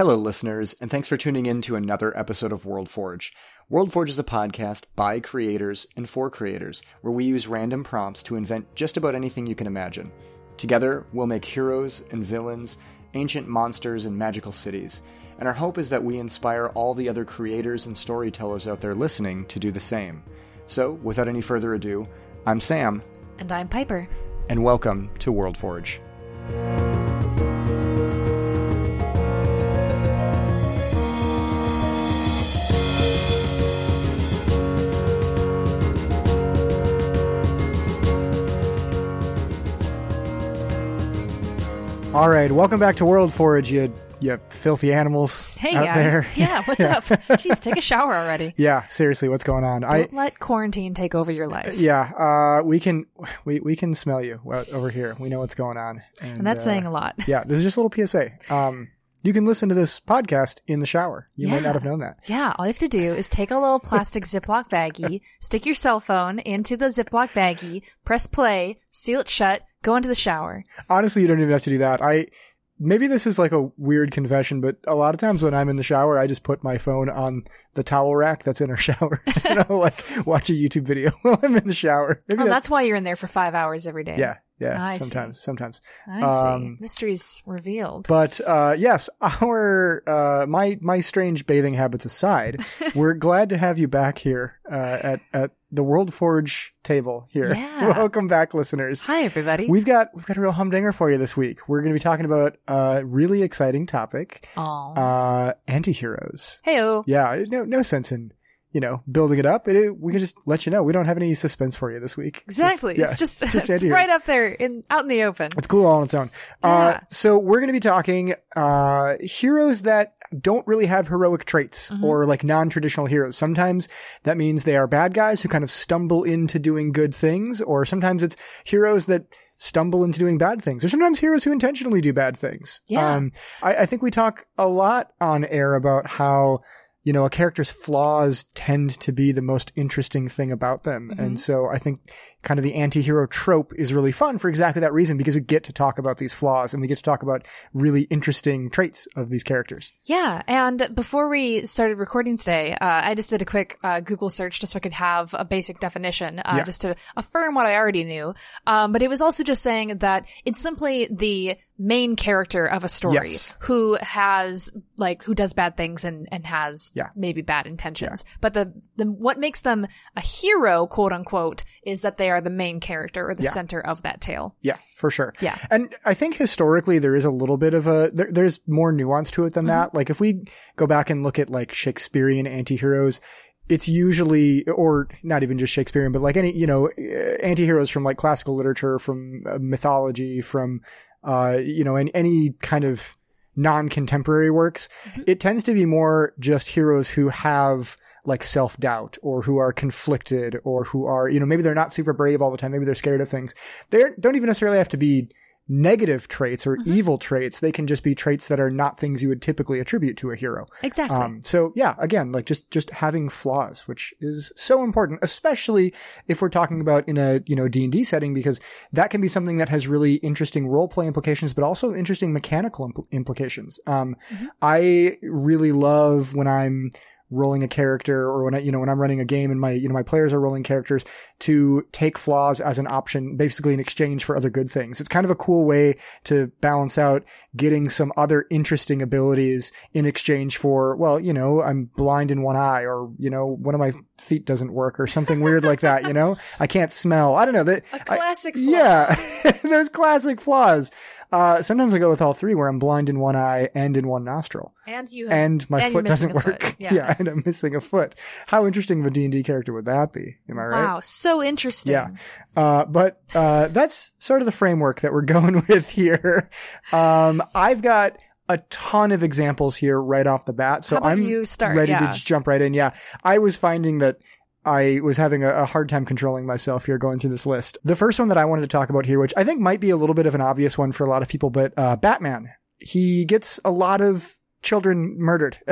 Hello, listeners, and thanks for tuning in to another episode of World Forge. World Forge is a podcast by creators and for creators, where we use random prompts to invent just about anything you can imagine. Together, we'll make heroes and villains, ancient monsters, and magical cities. And our hope is that we inspire all the other creators and storytellers out there listening to do the same. So, without any further ado, I'm Sam, And I'm Piper. and welcome to World Forge. All right, welcome back to World Forge, you you filthy animals Hey out guys. there. Yeah, what's up? Jeez, take a shower already. yeah, seriously, what's going on? I Don't let quarantine take over your life. yeah, uh, we can we we can smell you over here. We know what's going on, and, And that's uh, saying a lot. Yeah, this is just a little PSA. Um, you can listen to this podcast in the shower. You might not have known that. Yeah, all you have to do is take a little plastic Ziploc baggie, stick your cell phone into the Ziploc baggie, press play, seal it shut, go into the shower. Honestly, you don't even have to do that. I maybe this is like a weird confession, but a lot of times when I'm in the shower, I just put my phone on the towel rack that's in our shower, and I'll like watch a YouTube video while I'm in the shower. Maybe Oh, that's, that's why you're in there for five hours every day. yeah, yeah. I see. sometimes, sometimes. I see. Um, Mysteries revealed. But uh, yes, our uh, my my strange bathing habits aside, we're glad to have you back here uh, at at the World Forge table here. Yeah. Welcome back, listeners. Hi, everybody. We've got we've got a real humdinger for you this week. We're going to be talking about a really exciting topic: Aw. uh, antiheroes. Heyo. Yeah, no no sense in you know building it up. It, we can just let you know. We don't have any suspense for you this week. Exactly. yeah, it's just, just it's right up there in out in the open. It's cool all on its own. Uh, so we're going to be talking uh, heroes that don't really have heroic traits Mm-hmm. or like non-traditional heroes. Sometimes that means they are bad guys who kind of stumble into doing good things, or sometimes it's heroes that stumble into doing bad things, or sometimes heroes who intentionally do bad things. Yeah. Um, I, I think we talk a lot on air about how you know, a character's flaws tend to be the most interesting thing about them. Mm-hmm. And so I think kind of the anti-hero trope is really fun for exactly that reason because we get to talk about these flaws and we get to talk about really interesting traits of these characters. Yeah, and before we started recording today, uh, I just did a quick uh, Google search just so I could have a basic definition, uh, Yeah. just to affirm what I already knew. Um, but it was also just saying that it's simply the main character of a story Yes. who has like who does bad things and and has Yeah. maybe bad intentions. But the the what makes them a hero, quote unquote, is that they are the main character or the Yeah. center of that tale. Yeah, for sure. Yeah. And I think historically there is a little bit of a, there, there's more nuance to it than that. Like if we go back and look at like Shakespearean anti-heroes, it's usually, or not even just Shakespearean, but like any, you know, uh, anti-heroes from like classical literature, from uh, mythology, from, uh, you know, any, any kind of non-contemporary works, it tends to be more just heroes who have like self-doubt or who are conflicted or who are, you know, maybe they're not super brave all the time. Maybe they're scared of things. They don't even necessarily have to be negative traits or evil traits. They can just be traits that are not things you would typically attribute to a hero. Exactly. Um, so yeah, again, like just, just having flaws, which is so important, especially if we're talking about in a, you know, D and D setting, because that can be something that has really interesting role play implications, but also interesting mechanical impl- implications. Um, I really love when I'm, rolling a character or when I, you know, when I'm running a game and my, you know, my players are rolling characters to take flaws as an option, basically in exchange for other good things. It's kind of a cool way to balance out getting some other interesting abilities in exchange for, well, you know, I'm blind in one eye or, you know, one of my feet doesn't work or something weird like that, you know, I can't smell. I don't know that. a classic flaw. Yeah, those classic flaws. Uh, sometimes I go with all three where I'm blind in one eye and in one nostril And you have, and my and foot doesn't work. foot. Yeah. and I'm missing a foot. How interesting of a D&D character would that be? Am I right? Wow, so interesting. Yeah. Uh, but, uh, that's sort of the framework that we're going with here. Um, I've got a ton of examples here right off the bat. So I'm ready to Yeah. just jump right in. Yeah. I was finding that I was having a, a hard time controlling myself here going through this list. The first one that I wanted to talk about here, which I think might be a little bit of an obvious one for a lot of people, but, uh, Batman. He gets a lot of children murdered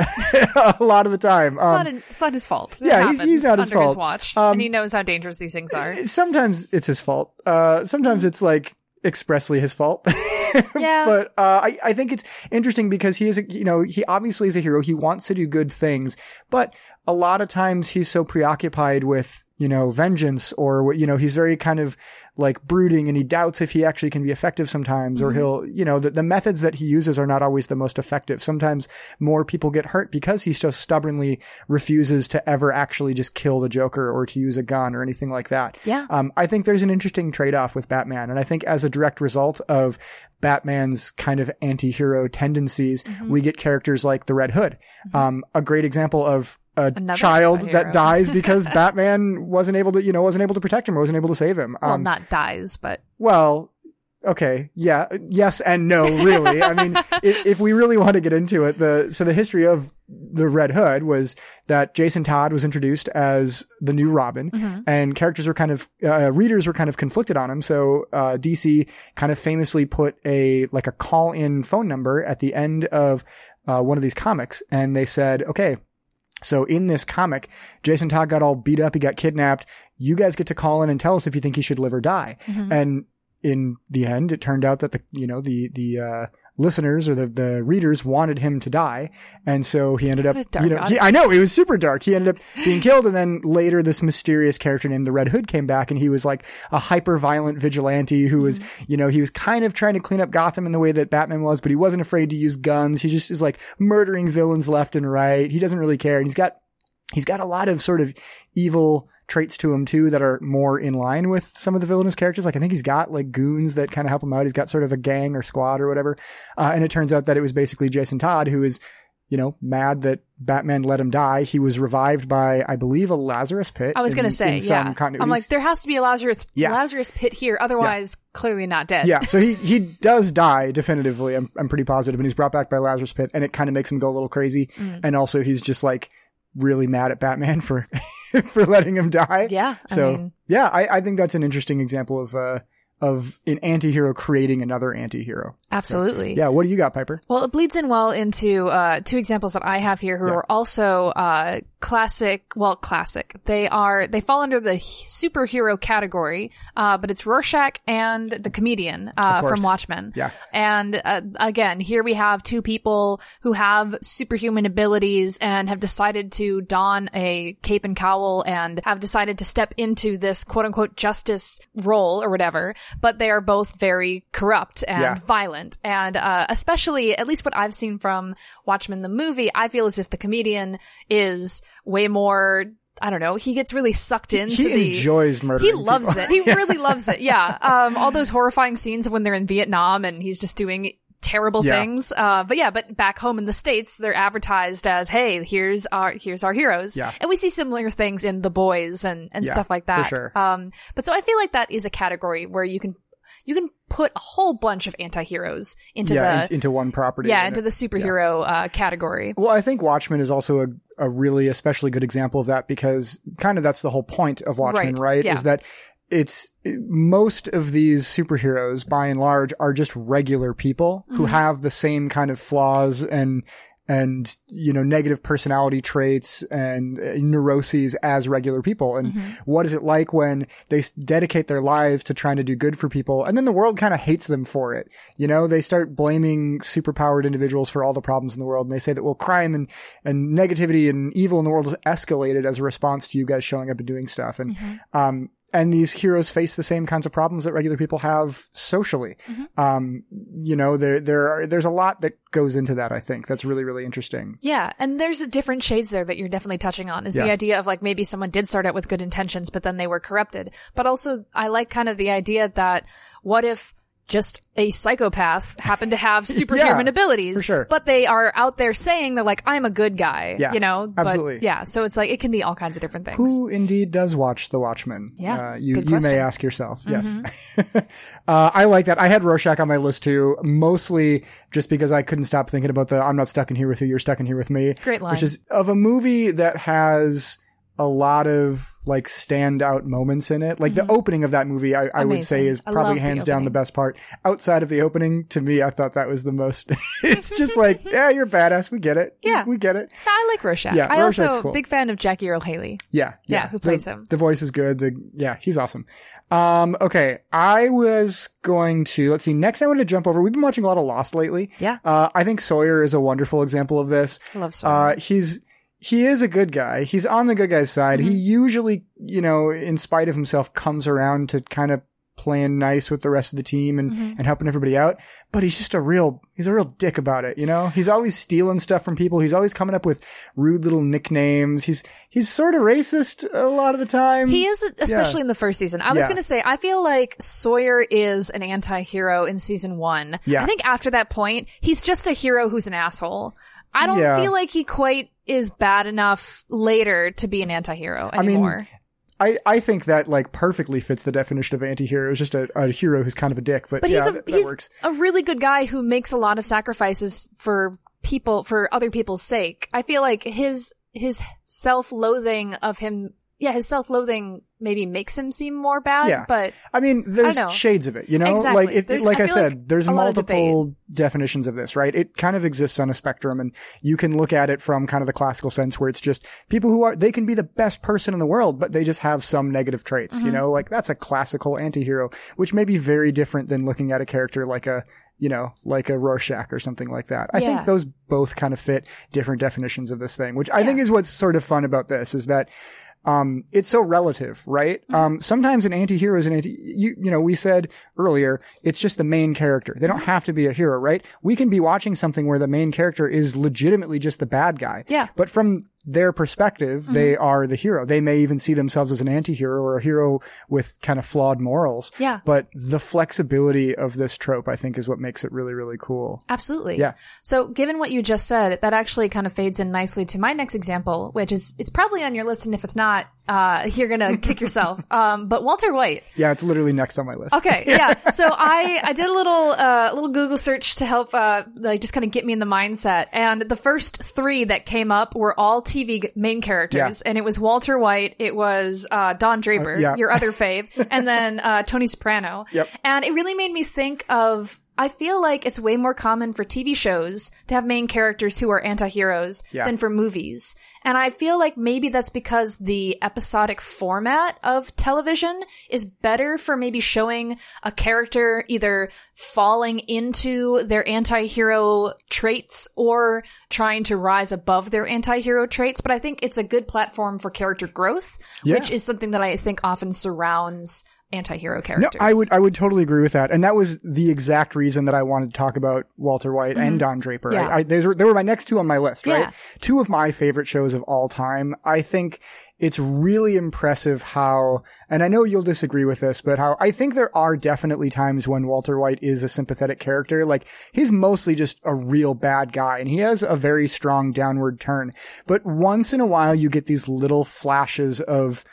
a lot of the time. It's, Um, not, it's not his fault. It yeah, he's- he's not his under fault. watch, Um, and he knows how dangerous these things are. sometimes it's his fault. Uh, sometimes it's like expressly his fault. Yeah. but uh, I, I think it's interesting because he is, a, you know, he obviously is a hero. He wants to do good things, but a lot of times he's so preoccupied with, you know, vengeance or, you know, he's very kind of like brooding and he doubts if he actually can be effective sometimes or he'll, you know, the, the methods that he uses are not always the most effective. Sometimes more people get hurt because he so stubbornly refuses to ever actually just kill the Joker or to use a gun or anything like that. Yeah. Um, I think there's an interesting trade-off with Batman. And I think as a direct result of Batman's kind of anti-hero tendencies, Mm-hmm. we get characters like the Red Hood. Um, a great example of a Another child that dies because Batman wasn't able to, you know, wasn't able to protect him or wasn't able to save him. well, Um, not dies, but well, okay, yeah, yes and no, really. I mean, if, if we really want to get into it, the so the history of the Red Hood was that Jason Todd was introduced as the new Robin, Mm-hmm. and characters were kind of uh, readers were kind of conflicted on him. So uh, DC kind of famously put a like a call in phone number at the end of uh, one of these comics, and they said, okay. So in this comic, Jason Todd got all beat up. He got kidnapped. You guys get to call in and tell us if you think he should live or die. Mm-hmm. And in the end, it turned out that the, you know, the, the, uh, listeners or the, the readers wanted him to die. And so he ended up, you know, he, I know it was super dark. He ended up being killed. And then later this mysterious character named the Red Hood came back and he was like a hyper violent vigilante who was, you know, he was kind of trying to clean up Gotham in the way that Batman was, but he wasn't afraid to use guns. He just is like murdering villains left and right. He doesn't really care. And he's got, he's got a lot of sort of evil traits to him too that are more in line with some of the villainous characters. Like I think he's got like goons that kind of help him out. He's got sort of a gang or squad or whatever. Uh, and it turns out that it was basically Jason Todd who is, you know, mad that Batman let him die. He was revived by, I believe, a Lazarus pit. I was going to say, yeah. I'm like, there has to be a Lazarus Yeah. Lazarus pit here, otherwise clearly not dead. yeah, so he he does die definitively. I'm I'm pretty positive, and he's brought back by Lazarus Pit, and it kind of makes him go a little crazy. Mm. And also, he's just like really mad at Batman for for letting him die. Yeah, I So mean- yeah, I, I think that's an interesting example of uh of an anti-hero creating another anti-hero. Absolutely. Yeah, what do you got, Piper? Well, it bleeds in well into uh, two examples that I have here who Yeah. are also uh, classic. Well, classic. They are they fall under the superhero category, uh, but it's Rorschach and the comedian uh, from Watchmen. Yeah. And uh, again, here we have two people who have superhuman abilities and have decided to don a cape and cowl and have decided to step into this quote unquote justice role or whatever. But they are both very corrupt and Yeah. violent. And uh, especially, at least what I've seen from Watchmen the movie, I feel as if the comedian is way more. I don't know. He gets really sucked into He the. He enjoys murdering. He loves people. it. He really loves it. Yeah. Um, all those horrifying scenes of when they're in Vietnam and he's just doing terrible Yeah. things. Uh, but yeah, but back home in the States, they're advertised as, hey, here's our, here's our heroes. Yeah. And we see similar things in The Boys and, and Yeah, stuff like for that. sure. Um, but so I feel like that is a category where you can, you can put a whole bunch of anti-heroes into yeah, the, in- into one property. yeah, into it- the superhero, uh, category. Well, I think Watchmen is also a, a really especially good example of that because kind of that's the whole point of Watchmen, Right, right? yeah. Is that it's most of these superheroes by and large are just regular people who Mm-hmm. have the same kind of flaws and and you know negative personality traits and uh, neuroses as regular people. And Mm-hmm. what is it like when they dedicate their lives to trying to do good for people and then the world kind of hates them for it? You know they start blaming superpowered individuals for all the problems in the world and they say that well crime and and negativity and evil in the world has escalated as a response to you guys showing up and doing stuff. And um and these heroes face the same kinds of problems that regular people have socially. Um, you know, there, there are, there's a lot that goes into that. I think that's really, really interesting. Yeah, and there's different shades there that you're definitely touching on. Is the idea of like maybe someone did start out with good intentions, but then they were corrupted. But also, I like kind of the idea that what if just a psychopath happened to have superhuman Yeah, abilities, for sure. but they are out there saying they're like, I'm a good guy, Yeah, you know? But absolutely. yeah, so it's like, it can be all kinds of different things. Who indeed does watch The Watchmen? Yeah, Uh, you, you may. Mm-hmm. ask yourself. Yes. uh, I like that. I had Rorschach on my list too, mostly just because I couldn't stop thinking about the I'm not stuck in here with you, you're stuck in here with me. Great line. Which is of a movie that has a lot of like standout moments in it. Like the opening of that movie, I, I would say Mm-hmm. Is probably love the hands down the best part. Outside of the opening, to me, I thought that was the most. it's just like, yeah, you're badass. We get it. Yeah. we get it. I like Rorschach. Yeah, I Rorschach's also cool. big fan of Jackie Earle Haley. Yeah, Yeah, who The- plays him. The voice is good. The yeah, he's awesome. Um, okay, I was going to let's see. Next, I want to jump over. We've been watching a lot of Lost lately. Yeah. Uh, I think Sawyer is a wonderful example of this. I love Sawyer. Uh, he's he is a good guy. He's on the good guy's side. Mm-hmm. He usually, you know, in spite of himself, comes around to kind of playing nice with the rest of the team and, Mm-hmm. and helping everybody out. But he's just a real, he's a real dick about it. You know, he's always stealing stuff from people. He's always coming up with rude little nicknames. He's, he's sort of racist a lot of the time. He is, especially in the first season. I was Yeah. going to say, I feel like Sawyer is an anti-hero in season one. Yeah. I think after that point, he's just a hero who's an asshole. I don't Yeah. feel like he quite is bad enough later to be an anti-hero mean, anymore. I, I think that like perfectly fits the definition of anti-hero. It's just a, a hero who's kind of a dick, but, but yeah, he's a that, that he's works. a really good guy who makes a lot of sacrifices for people for other people's sake. I feel like his his self-loathing of him, yeah, his self-loathing maybe makes him seem more bad. Yeah. But I mean, there's know. shades of it, you know. Exactly. Like, if, like I I, said, like there's multiple definitions of this, right? It kind of exists on a spectrum, and you can look at it from kind of the classical sense, where it's just people who are they can be the best person in the world, but they just have some negative traits, Mm-hmm. you know. Like that's a classical anti-hero, which may be very different than looking at a character like a you know, like a Rorschach or something like that. I Yeah. think those both kind of fit different definitions of this thing, which I think is what's sort of fun about this is that um, it's so relative, right? Mm-hmm. Um, sometimes an anti-hero is an anti, you, you know, we said earlier, it's just the main character. They don't have to be a hero, right? We can be watching something where the main character is legitimately just the bad guy. Yeah. But from their perspective, they mm-hmm. are the hero. They may even see themselves as an anti-hero or a hero with kind of flawed morals. Yeah. But the flexibility of this trope, I think, is what makes it really, really cool. Absolutely. Yeah. So given what you just said, that actually kind of fades in nicely to my next example, which is, it's probably on your list. And if it's not, uh, you're to kick yourself. Um, but Walter White. Yeah, it's literally next on my list. Okay. Yeah. So I, I did a little, uh, little Google search to help, uh, like just kind of get me in the mindset. And the first three that came up were all TV main characters. And it was Walter White. It was, uh, Don Draper, yeah. your other fave, and then, uh, Tony Soprano. Yep. And it really made me think of, I feel like it's way more common for TV shows to have main characters who are anti-heroes Yeah. than for movies. And I feel like maybe that's because the episodic format of television is better for maybe showing a character either falling into their anti-hero traits or trying to rise above their anti-hero traits. But I think it's a good platform for character growth, Yeah. which is something that I think often surrounds anti-hero characters. No. I would I would totally agree with that, and that was the exact reason that I wanted to talk about Walter White and Don Draper. Mm-hmm. Yeah. I, I, those were, they were my next two on my list, right? Yeah. Two of my favorite shows of all time. I think it's really impressive how, and I know you'll disagree with this, but how I think there are definitely times when Walter White is a sympathetic character. Like he's mostly just a real bad guy, and he has a very strong downward turn. But once in a while, you get these little flashes of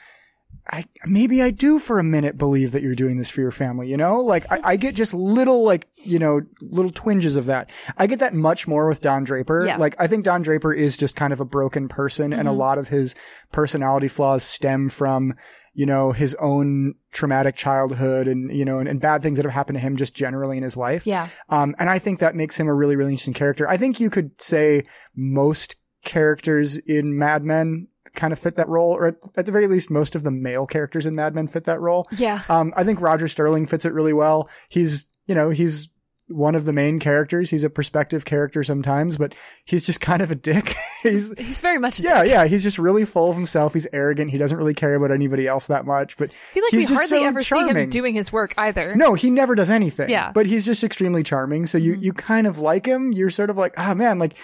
I maybe I do for a minute believe that you're doing this for your family, you know? Like I, I get just little like, you know, little twinges of that. I get that much more with Don Draper. Yeah. Like I think Don Draper is just kind of a broken person and a Mm-hmm. lot of his personality flaws stem from, you know, his own traumatic childhood and, you know, and, and bad things that have happened to him just generally in his life. Yeah. Um, and I think that makes him a really, really interesting character. I think you could say most characters in Mad Men kind of fit that role, or at, at the very least, most of the male characters in Mad Men fit that role. Yeah. Um, I think Roger Sterling fits it really well. He's, you know, he's one of the main characters. He's a perspective character sometimes, but he's just kind of a dick. he's, He's very much a yeah, dick. yeah. He's just really full of himself. He's arrogant. He doesn't really care about anybody else that much, but I feel like he's we just hardly so ever see him doing his work either. No, he never does anything. Yeah. Mm-hmm. But he's just extremely charming. So you, you kind of like him. You're sort of like, ah, man, like,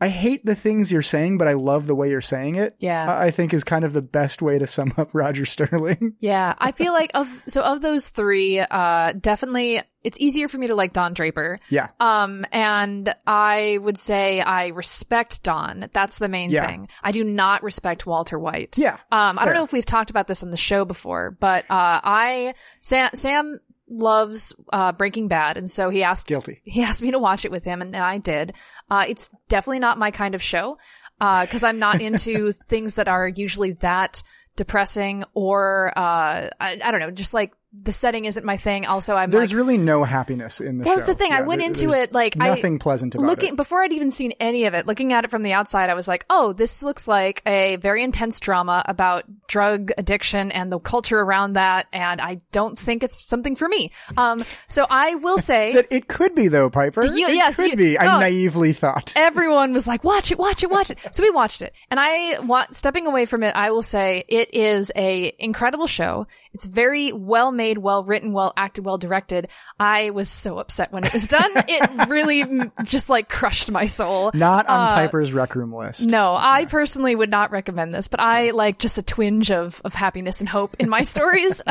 I hate the things you're saying, but I love the way you're saying it. Yeah. I think is kind of the best way to sum up Roger Sterling. Yeah, I feel like of so of those three, uh, definitely it's easier for me to like Don Draper. yeah. Um, and I would say I respect Don. That's the main Yeah. thing. I do not respect Walter White. Yeah, Um, I don't know if we've talked about this on the show before, but uh, I Sam Sam loves uh Breaking Bad, and so he asked Guilty. he asked me to watch it with him, and I did. Uh, it's definitely not my kind of show. Because I'm not into things that are usually that depressing or uh I, I don't know, just like the setting isn't my thing. Also, I'm There's like, really no happiness in the Well, show. that's the thing. I went there- into it, like, I- nothing pleasant about looking it. before I'd even seen any of it. Looking at it from the outside, I was like, "Oh, this looks like a very intense drama about drug addiction and the culture around that." And I don't think it's something for me. Um, so I will say. That it could be though, Piper. You- it yes, could you- be. I naively thought. everyone was like, watch it, watch it, watch it. So we watched it. And I want, stepping away from it, I will say it is a incredible show. It's very well made, well written, well acted, well directed. I was so upset when it was done. it really just like crushed my soul. Not on Uh, Piper's rec room list. No, I personally would not recommend this, but I like just a twinge of, of happiness and hope in my stories.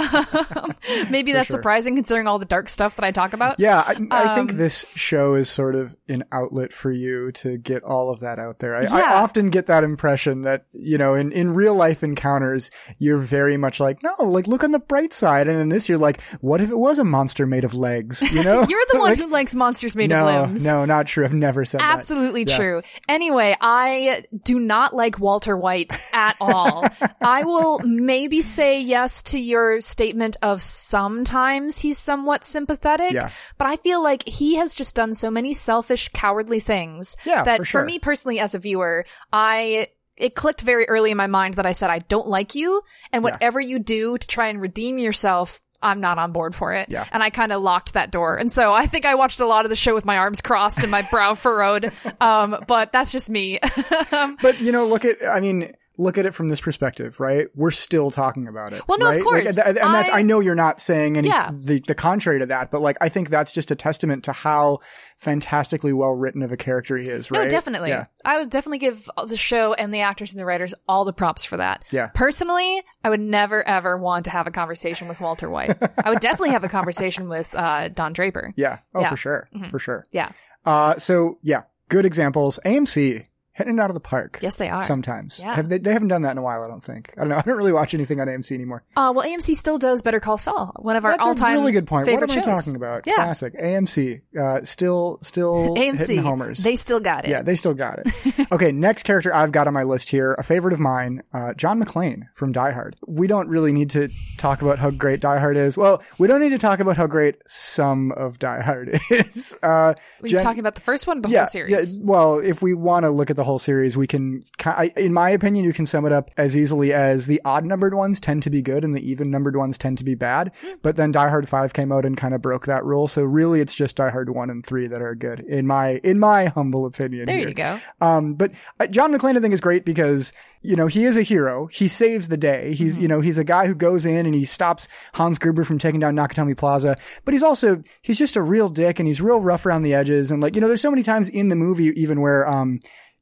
Maybe that's sure. surprising considering all the dark stuff that I talk about. Yeah, I, I Um, think this show is sort of an outlet for you to get all of that out there. I, I often get that impression that, you know, in, in real life encounters, you're very much like, no, like look on the bright side. And in this, you're like, what if it was a monster made of legs? You know? You're the one Like, who likes monsters made no, of limbs. no, not true. I've never said that. Absolutely Yeah. true. Anyway, I do not like Walter White at all. I will maybe say yes to your statement of sometimes he's somewhat sympathetic, Yeah. but I feel like he has just done so many selfish, cowardly things Yeah, that for sure. me personally as a viewer, I it clicked very early in my mind that I said I don't like you and Yeah. whatever you do to try and redeem yourself I'm not on board for it. Yeah. And I kind of locked that door. And so I think I watched a lot of the show with my arms crossed and my brow furrowed. Um, but that's just me. But you know, look at I mean, look at it from this perspective, right? We're still talking about it. Well, no, of course. Like, and that's I- I know you're not saying any Yeah. the the contrary to that, but like I think that's just a testament to how fantastically well written of a character he is, right? No, definitely. Yeah. I would definitely give the show and the actors and the writers all the props for that. Yeah. Personally, I would never ever want to have a conversation with Walter White. I would definitely have a conversation with uh, Don Draper. Yeah. Oh, Yeah. Mm-hmm. for sure. For sure. Yeah. Uh, so yeah, good examples. AMC hitting it out of the park. Yes, they are. Sometimes. Yeah. Have they, they haven't done that in a while, I don't think. I don't know. I don't really watch anything on AMC anymore. Uh, well, AMC still does Better Call Saul, one of our That's all-time really good point. What I shows. talking about? Yeah. Classic. AMC. Uh, still, still hitting AMC, homers. they still got it. Yeah, they still got it. okay, next character I've got on my list here, a favorite of mine, uh, John McClane from Die Hard. We don't really need to talk about how great Die Hard is. Well, we don't need to talk about how great some of Die Hard is. Uh, Were you talking about the first one, the yeah, whole series? Yeah, well, if we want to look at the whole series, we can, in my opinion, you can sum it up as easily as the odd numbered ones tend to be good and the even numbered ones tend to be bad. Hmm. But then Die Hard 5 came out and kind of broke that rule. So really it's just Die Hard 1 and 3 that are good in my, in my humble opinion. There here. you go. Um, but uh, John McClane, I think, is great because, you know, he is a hero. He saves the day. He's, Mm-hmm. you know, he's a guy who goes in and he stops Hans Gruber from taking down Nakatomi Plaza. But he's also, he's just a real dick and he's real rough around the edges. And like, you know, there's so many times in the movie even where, um,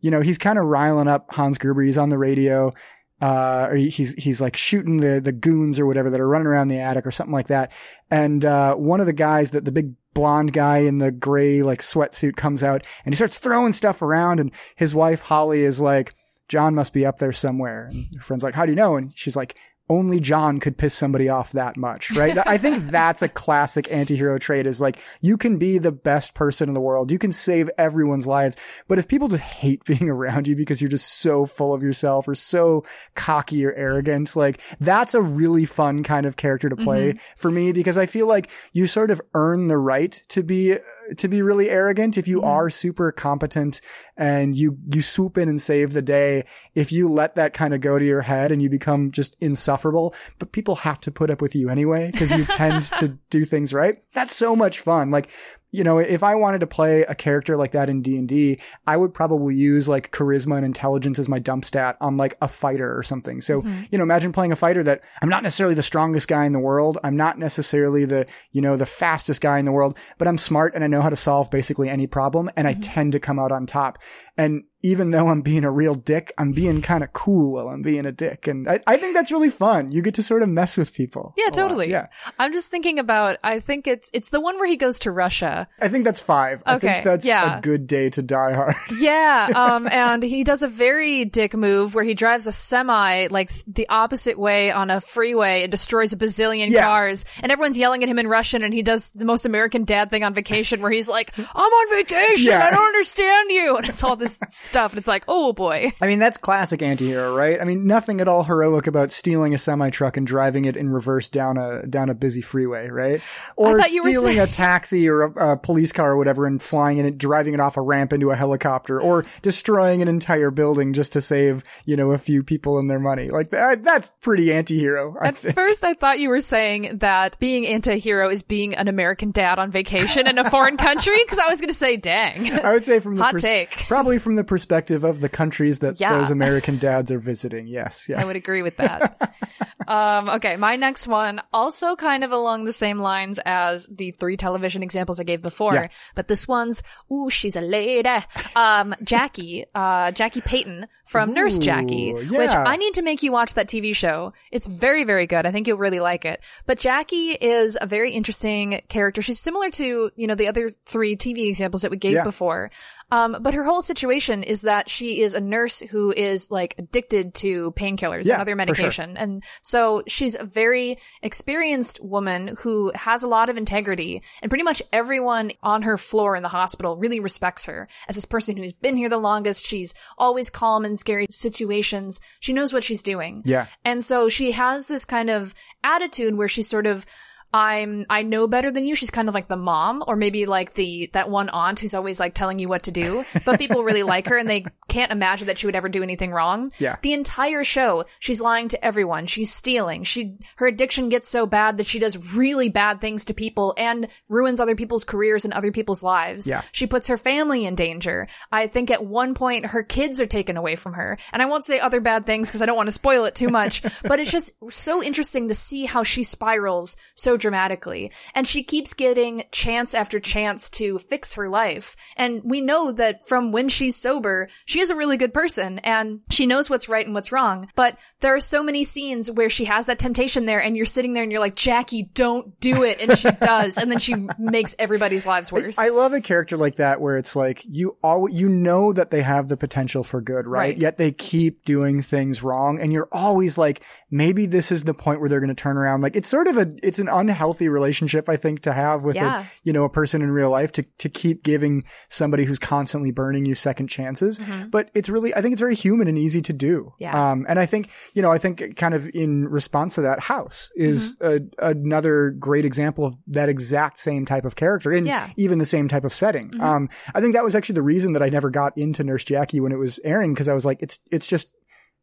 you know, he's kind of riling up Hans Gruber. He's on the radio. Uh, or he's, he's like shooting the, the goons or whatever that are running around the attic or something like that. And, uh, one of the guys that the big blonde guy in the gray, like sweatsuit comes out and he starts throwing stuff around and his wife Holly is like, John must be up there somewhere. And her friend's like, how do you know? And she's like, only John could piss somebody off that much, right? I think that's a classic anti-hero trait is like, you can be the best person in the world. You can save everyone's lives. But if people just hate being around you because you're just so full of yourself or so cocky or arrogant, like that's a really fun kind of character to play mm-hmm. for me because I feel like you sort of earn the right to be to be really arrogant if you mm-hmm. are super competent and you you swoop in and save the day if you let that kind of go to your head and you become just insufferable but people have to put up with you anyway because you tend to do things right. That's so much fun. Like you know, if I wanted to play a character like that in D&D, I would probably use like charisma and intelligence as my dump stat on like a fighter or something. So, mm-hmm. you know, imagine playing a fighter that I'm not necessarily the strongest guy in the world. I'm not necessarily the, you know, the fastest guy in the world, but I'm smart and I know how to solve basically any problem and I mm-hmm. tend to come out on top. And even though I'm being a real dick, I'm being kind of cool while I'm being a dick. And I, I think that's really fun. You get to sort of mess with people. Yeah, a lot. totally. Yeah. I'm just thinking about. I think it's it's the one where he goes to Russia. I think that's five. I Okay, think that's yeah. a good day to die hard. Yeah, um, and he does a very dick move where he drives a semi like the opposite way on a freeway and destroys a bazillion Yeah. cars, and everyone's yelling at him in Russian, and he does the most American dad thing on vacation where he's like, "I'm on vacation, Yeah. I don't understand you," and it's all this stuff, and it's like, oh boy. I mean, that's classic antihero, right? I mean, nothing at all heroic about stealing a semi truck and driving it in reverse down a down a busy freeway, right? Or thought you were stealing saying- a taxi or a, a police car or whatever and flying in it, driving it off a ramp into a helicopter, or destroying an entire building just to save, you know, a few people and their money. Like that, that's pretty antihero. I At think. first, I thought you were saying that being anti-hero is being an American dad on vacation in a foreign country, because I was going to say, dang. I would say from the Hot take. probably from the perspective of the countries that Yeah. those American dads are visiting. Yes, yeah. I would agree with that. um, okay, my next one also kind of along the same lines as the three television examples I gave before, Yeah. but this one's ooh, she's a lady. Um, Jackie, uh, Jackie Peyton from Nurse Ooh, Jackie, which. I need to make you watch that TV show. It's very, very good. I think you'll really like it. But Jackie is a very interesting character. She's similar to you know the other three TV examples that we gave Yeah. before. Um, but her whole situation is that she is a nurse who is like addicted to painkillers Yeah, and other for sure. medication. And so she's a very experienced woman who has a lot of integrity and pretty much everyone on her floor in the hospital really respects her as this person who's been here the longest. She's always calm in scary situations. She knows what she's doing. Yeah. And so she has this kind of attitude where she's sort of I'm I know better than you. She's kind of like the mom or maybe like the that one aunt who's always like telling you what to do. But people really like her and they can't imagine that she would ever do anything wrong. Yeah. The entire show, she's lying to everyone. She's stealing. She her addiction gets so bad that she does really bad things to people and ruins other people's careers and other people's lives. Yeah. She puts her family in danger. I think at one point her kids are taken away from her. And I won't say other bad things because I don't want to spoil it too much, but it's just so interesting to see how she spirals so dramatically. And she keeps getting chance after chance to fix her life. And we know that from when she's sober, she is a really good person and she knows what's right and what's wrong. But there are so many scenes where she has that temptation there and you're sitting there and you're like, Jackie, don't do it. And she does. And then she makes everybody's lives worse. I love a character like that where it's like you all you know that they have the potential for good, right? Right. Yet they keep doing things wrong, and you're always like, maybe this is the point where they're going to turn around. Like it's sort of a it's an unhealthy relationship, I think, to have with Yeah. a you know a person in real life to to keep giving somebody who's constantly burning you second chances. But it's really I think it's very human and easy to do. Mm-hmm. Yeah. Um, and I think you know I think kind of in response to that, House is Mm-hmm. a, another great example of that exact same type of character in Yeah. even the same type of setting. Mm-hmm. Um, I think that was actually the reason that I never got into Nurse Jackie when it was airing because I was like, it's it's just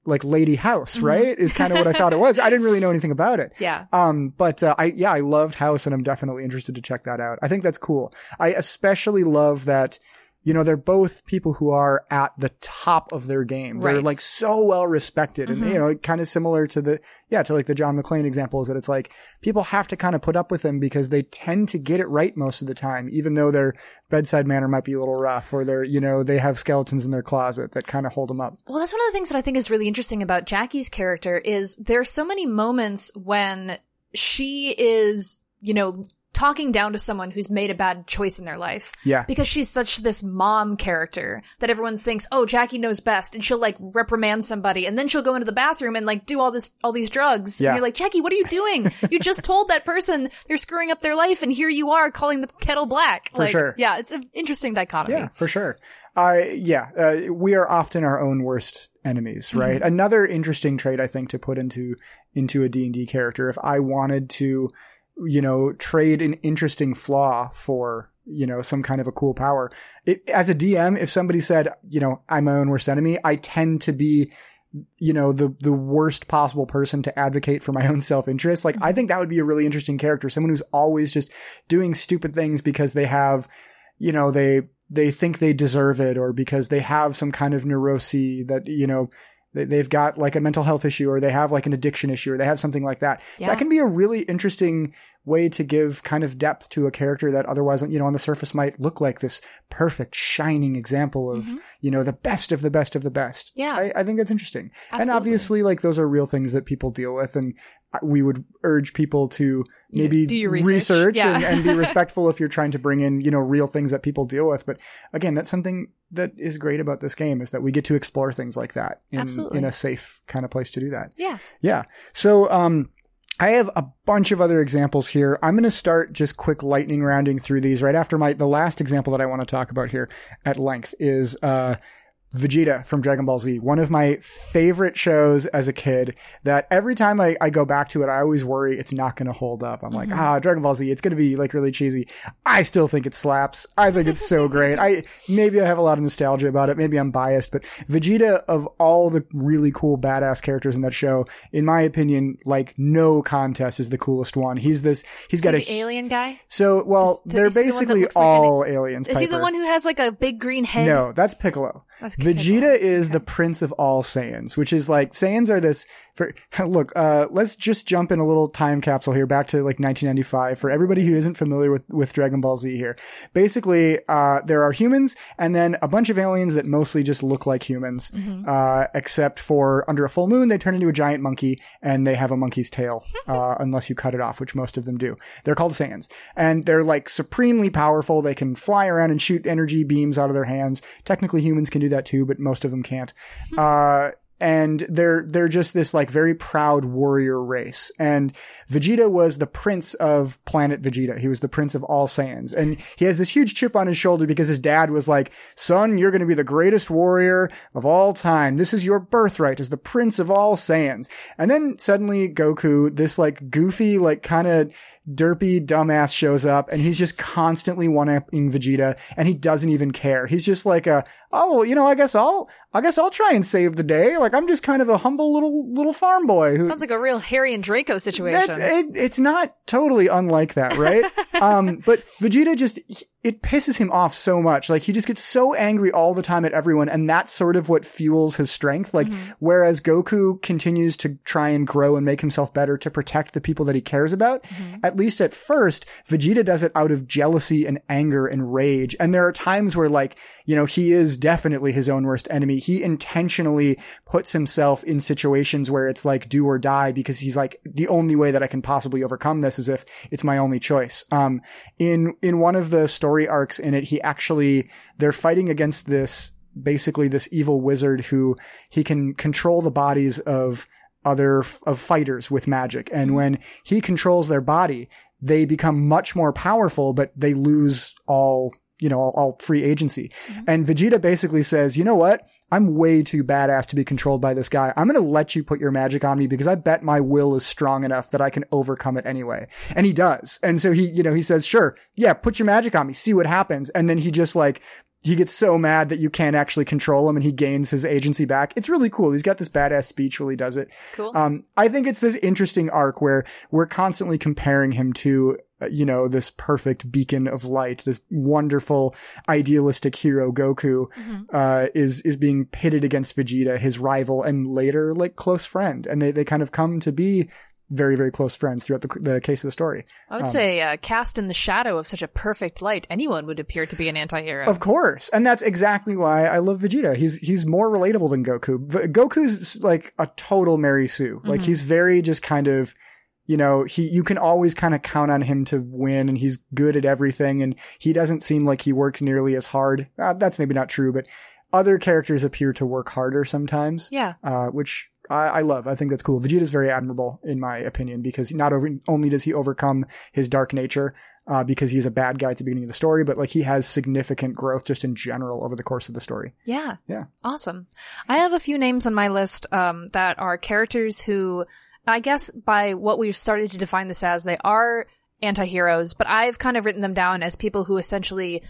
like Lady House, right? Is kind of what I thought it was. I didn't really know anything about it. Mm-hmm. yeah. Um, but uh, I yeah, I loved House, and I'm definitely interested to check that out. I think that's cool. I especially love that. You know, they're both people who are at the top of their game. They're Right. Mm-hmm. like so well respected and, you know, kind of similar to the, yeah, to like the John McClane examples that it's like people have to kind of put up with them because they tend to get it right most of the time, even though their bedside manner might be a little rough or they're, you know, they have skeletons in their closet that kind of hold them up. Well, that's one of the things that I think is really interesting about Jackie's character is there are so many moments when she is, you know, talking down to someone who's made a bad choice in their life. Yeah. Because she's such this mom character that everyone thinks, oh, Jackie knows best. And she'll like reprimand somebody and then she'll go into the bathroom and like do all this, all these drugs. Yeah. And you're like, Jackie, what are you doing? you just told that person they're screwing up their life and here you are calling the kettle black. For like, sure. Yeah. It's an interesting dichotomy. Yeah, for sure. Uh, yeah, uh, we are often our own worst enemies, Mm-hmm. right? Another interesting trait I think to put into into a D&D character if I wanted to, you know, trade an interesting flaw for, you know, some kind of a cool power. It, as a DM, if somebody said, you know, I'm my own worst enemy, I tend to be you know the the worst possible person to advocate for my own self-interest like i think that would be a really interesting character someone who's always just doing stupid things because they have you know they they think they deserve it or because they have some kind of neurosis that you know they've got like a mental health issue or they have like an addiction issue or they have something like that Yeah. that can be a really interesting way to give kind of depth to a character that otherwise you know on the surface might look like this perfect shining example of you know the best of the best of the best Mm-hmm. Yeah. I, I think that's interesting Absolutely. and obviously like those are real things that people deal with and we would urge people to maybe do your research. Yeah. and, and be respectful if you're trying to bring in you know real things that people deal with but again that's something that is great about this game is that we get to explore things like that in, Absolutely. in a safe kind of place to do that Yeah. yeah. So, um, I have a bunch of other examples here. I'm going to start just quick lightning rounding through these right after my, the last example that I want to talk about here at length is, uh, Vegeta from Dragon Ball Z, one of my favorite shows as a kid that every time I, I go back to it, I always worry it's not going to hold up. I'm like, ah, Dragon Ball Z, it's going to be like really cheesy. I still think it slaps. I think it's so great. I, maybe I have a lot of nostalgia about it. Maybe I'm biased, but Vegeta of all the really cool badass characters in that show, in my opinion, like no contest is the coolest one. He's this, he's got a, alien guy. so, well, Is- they're he the basically like all aliens. Is he the one who has like a big green head? No, that's Piccolo. That's Vegeta is the prince of all Saiyans, which is like Saiyans are this. For look, uh, let's just jump in a little time capsule here, back to like 1995. For everybody who isn't familiar with with Dragon Ball Z, here, basically, uh, there are humans and then a bunch of aliens that mostly just look like humans, Mm-hmm. uh, except for under a full moon they turn into a giant monkey and they have a monkey's tail, uh, unless you cut it off, which most of them do. They're called Saiyans, and they're like supremely powerful. They can fly around and shoot energy beams out of their hands. Technically, humans can do that too, but most of them can't. Uh, and they're they're just this like very proud warrior race. And Vegeta was the prince of planet Vegeta. He was the prince of all Saiyans, and he has this huge chip on his shoulder because his dad was like, "Son, you're going to be the greatest warrior of all time. This is your birthright as the prince of all Saiyans." And then suddenly Goku, this like goofy, like kind of derpy dumbass shows up and he's just constantly one-upping Vegeta and he doesn't even care. He's just like a, oh, well, you know, I guess I'll, I guess I'll try and save the day. Like I'm just kind of a humble little, little farm boy who, Sounds like a real Harry and Draco situation. it, it's not totally unlike that, right? um, but Vegeta just, it pisses him off so much. Like he just gets so angry all the time at everyone. And that's sort of what fuels his strength. Like, whereas Goku continues to try and grow and make himself better to protect the people that he cares about, at least at first, Vegeta does it out of jealousy and anger and rage. And there are times where like, you know, he is definitely his own worst enemy. He intentionally puts himself in situations where it's like do or die because he's like, the only way that I can possibly overcome this is if it's my only choice. Um, in, in one of the story arcs in it, he actually, they're fighting against this, basically this evil wizard who he can control the bodies of other, of fighters with magic. And when he controls their body, they become much more powerful, but they lose all, you know, all, all free agency. Mm-hmm. And Vegeta basically says, you know what? I'm way too badass to be controlled by this guy. I'm going to let you put your magic on me because I bet my will is strong enough that I can overcome it anyway. And he does. And so he, you know, he says, sure, yeah, put your magic on me, see what happens. And then he just like, he gets so mad that you can't actually control him and he gains his agency back. It's really cool. He's got this badass speech while he does it. Cool. Um, I think it's this interesting arc where we're constantly comparing him to, uh, you know, this perfect beacon of light, this wonderful idealistic hero Goku, uh, is, is being pitted against Vegeta, his rival and later like close friend. And they, they kind of come to be very, very close friends throughout the, the case of the story. I would say, uh, cast in the shadow of such a perfect light, anyone would appear to be an anti-hero. Of course. And that's exactly why I love Vegeta. He's, he's more relatable than Goku. V- Goku's like a total Mary Sue. Like he's very just kind of, you know, he, you can always kind of count on him to win and he's good at everything and he doesn't seem like he works nearly as hard. Uh, that's maybe not true, but other characters appear to work harder sometimes. yeah. Uh, which I, I love. I think that's cool. Vegeta's very admirable in my opinion because not over, only does he overcome his dark nature, uh, because he's a bad guy at the beginning of the story, but like he has significant growth just in general over the course of the story. Yeah. Yeah. Awesome. I have a few names on my list um, that are characters who, I guess, by what we've started to define this as, they are anti-heroes, but I've kind of written them down as people who essentially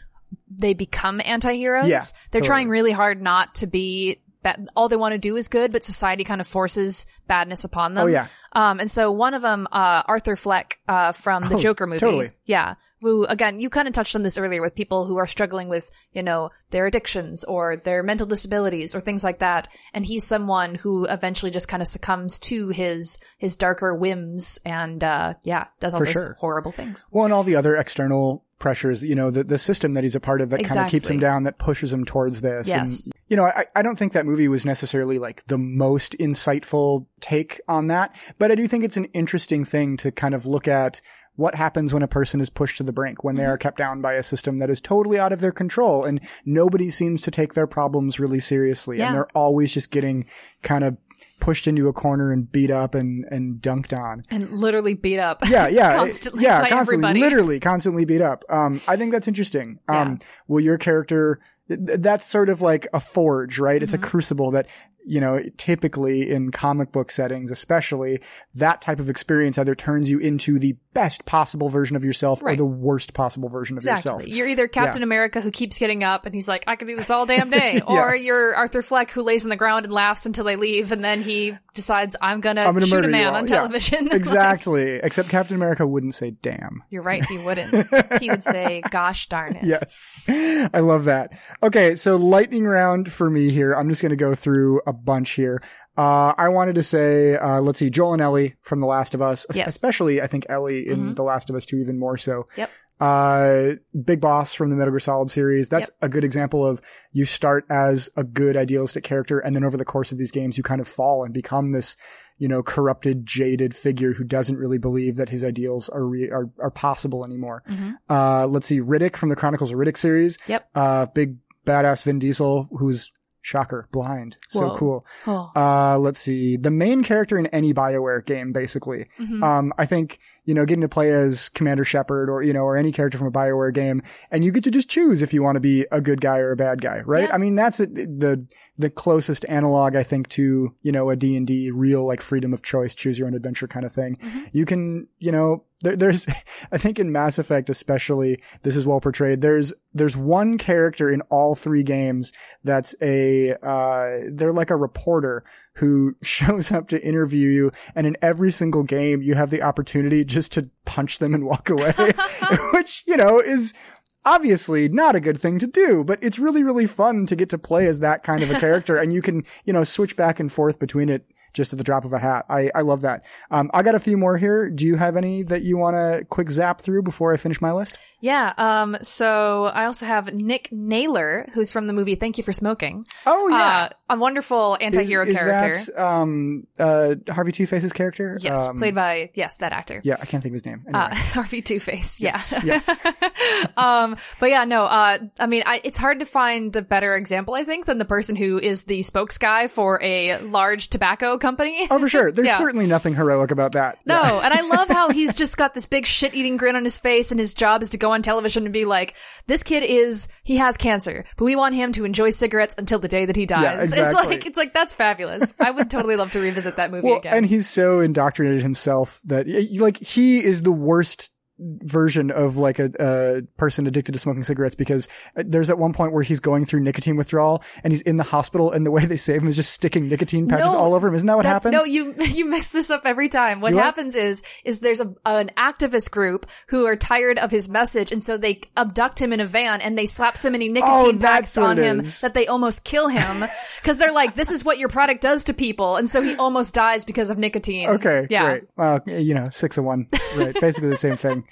they become anti-heroes. Yeah, They're totally. trying really hard not to be bad. All they want to do is good, but society kind of forces badness upon them. Oh, yeah. Um, and so one of them, uh, Arthur Fleck, uh, from the Oh, Joker movie. totally. Yeah. Who, again, you kind of touched on this earlier with people who are struggling with, you know, their addictions or their mental disabilities or things like that. And he's someone who eventually just kind of succumbs to his, his darker whims and, uh, yeah, does all For those sure. horrible things. Well, and all the other external pressures, you know, the, the system that he's a part of that kind of keeps him down, that pushes him towards this. Yes. And, you know, I, I don't think that movie was necessarily like the most insightful take on that, but I do think it's an interesting thing to kind of look at what happens when a person is pushed to the brink, when they Mm-hmm. are kept down by a system that is totally out of their control and nobody seems to take their problems really seriously. Yeah. And they're always just getting kind of pushed into a corner and beat up and, and dunked on. And literally beat up. Yeah, yeah, Constantly yeah, constantly, everybody. literally, constantly beat up. Um, I think that's interesting. Um, will your character th- that's sort of like a forge, right? It's a Mm-hmm. crucible that, you know, typically in comic book settings, especially that type of experience either turns you into the best possible version of yourself or the worst possible version of Exactly. yourself. You're either Captain America who keeps getting up and he's like, I can do this all damn day, or you're Arthur Fleck who lays on the ground and laughs until they leave, and then he decides, I'm gonna, shoot a man all." on Yeah. television. Like, Exactly. Except Captain America wouldn't say damn. you're right, he wouldn't. he would say, Gosh darn it. Yes. I love that. Okay. So lightning round for me here. I'm just going to go through a bunch here. Uh, I wanted to say, uh, let's see, Joel and Ellie from The Last of Us, Yes. especially I think Ellie in The Last of Us 2 even more so. Yep. Uh, Big Boss from the Metal Gear Solid series. That's Yep. a good example of you start as a good idealistic character and then over the course of these games you kind of fall and become this, you know, corrupted, jaded figure who doesn't really believe that his ideals are re- are, are possible anymore. Uh, let's see, Riddick from the Chronicles of Riddick series. Yep. Uh, big badass Vin Diesel who's shocker, blind. So Whoa. cool. Oh. Uh, let's see. The main character in any BioWare game, basically. Mm-hmm. Um, I think, you know, getting to play as Commander Shepard or, you know, or any character from a BioWare game, and you get to just choose if you want to be a good guy or a bad guy, right? Yeah. I mean, that's it the, the closest analog, I think, to, you know, a D&D real, like, freedom of choice, choose your own adventure kind of thing. Mm-hmm. You can, you know, there, there's, I think in Mass Effect especially, this is well portrayed. There's, there's one character in all three games that's a, uh, they're like a reporter who shows up to interview you. And in every single game, you have the opportunity just to punch them and walk away, which, you know, is, obviously not a good thing to do, but it's really, really fun to get to play as that kind of a character and you can, you know, switch back and forth between it just at the drop of a hat. I, I love that. Um, I got a few more here. Do you have any that you want to quick zap through before I finish my list? Yeah. Um. So I also have Nick Naylor, who's from the movie Thank You for Smoking. Oh, yeah. Uh, a wonderful anti-hero is, is character. that, um, uh, Harvey Two Face's character? yes, Um, played by yes that actor. Yeah, I can't think of his name. Anyway. Uh, Harvey Two Face. Yeah. yes. um. But yeah, no. Uh. I mean, I, it's hard to find a better example, I think, than the person who is the spokes guy for a large tobacco company. Oh, for sure. There's Yeah. certainly nothing heroic about that. No, Yeah. and I love how he's just got this big shit eating grin on his face and his job is to go on television and be like, this kid is, he has cancer, but we want him to enjoy cigarettes until the day that he dies. Yeah, It's like, it's like, that's fabulous. I would totally love to revisit that movie Well, again. and he's so indoctrinated himself that like he is the worst version of like a, a person addicted to smoking cigarettes because uh, there's at one point where he's going through nicotine withdrawal and he's in the hospital and the way they save him is just sticking nicotine patches No, all over him. Isn't that what happens? No, you you mix this up every time. What I? happens is is there's a an activist group who are tired of his message, and so they abduct him in a van and they slap so many nicotine Oh, packs on him is. that they almost kill him because they're like, "This is what your product does to people," and so he almost dies because of nicotine. Okay, yeah. great. Well, you know, six of one, right? Basically the same thing.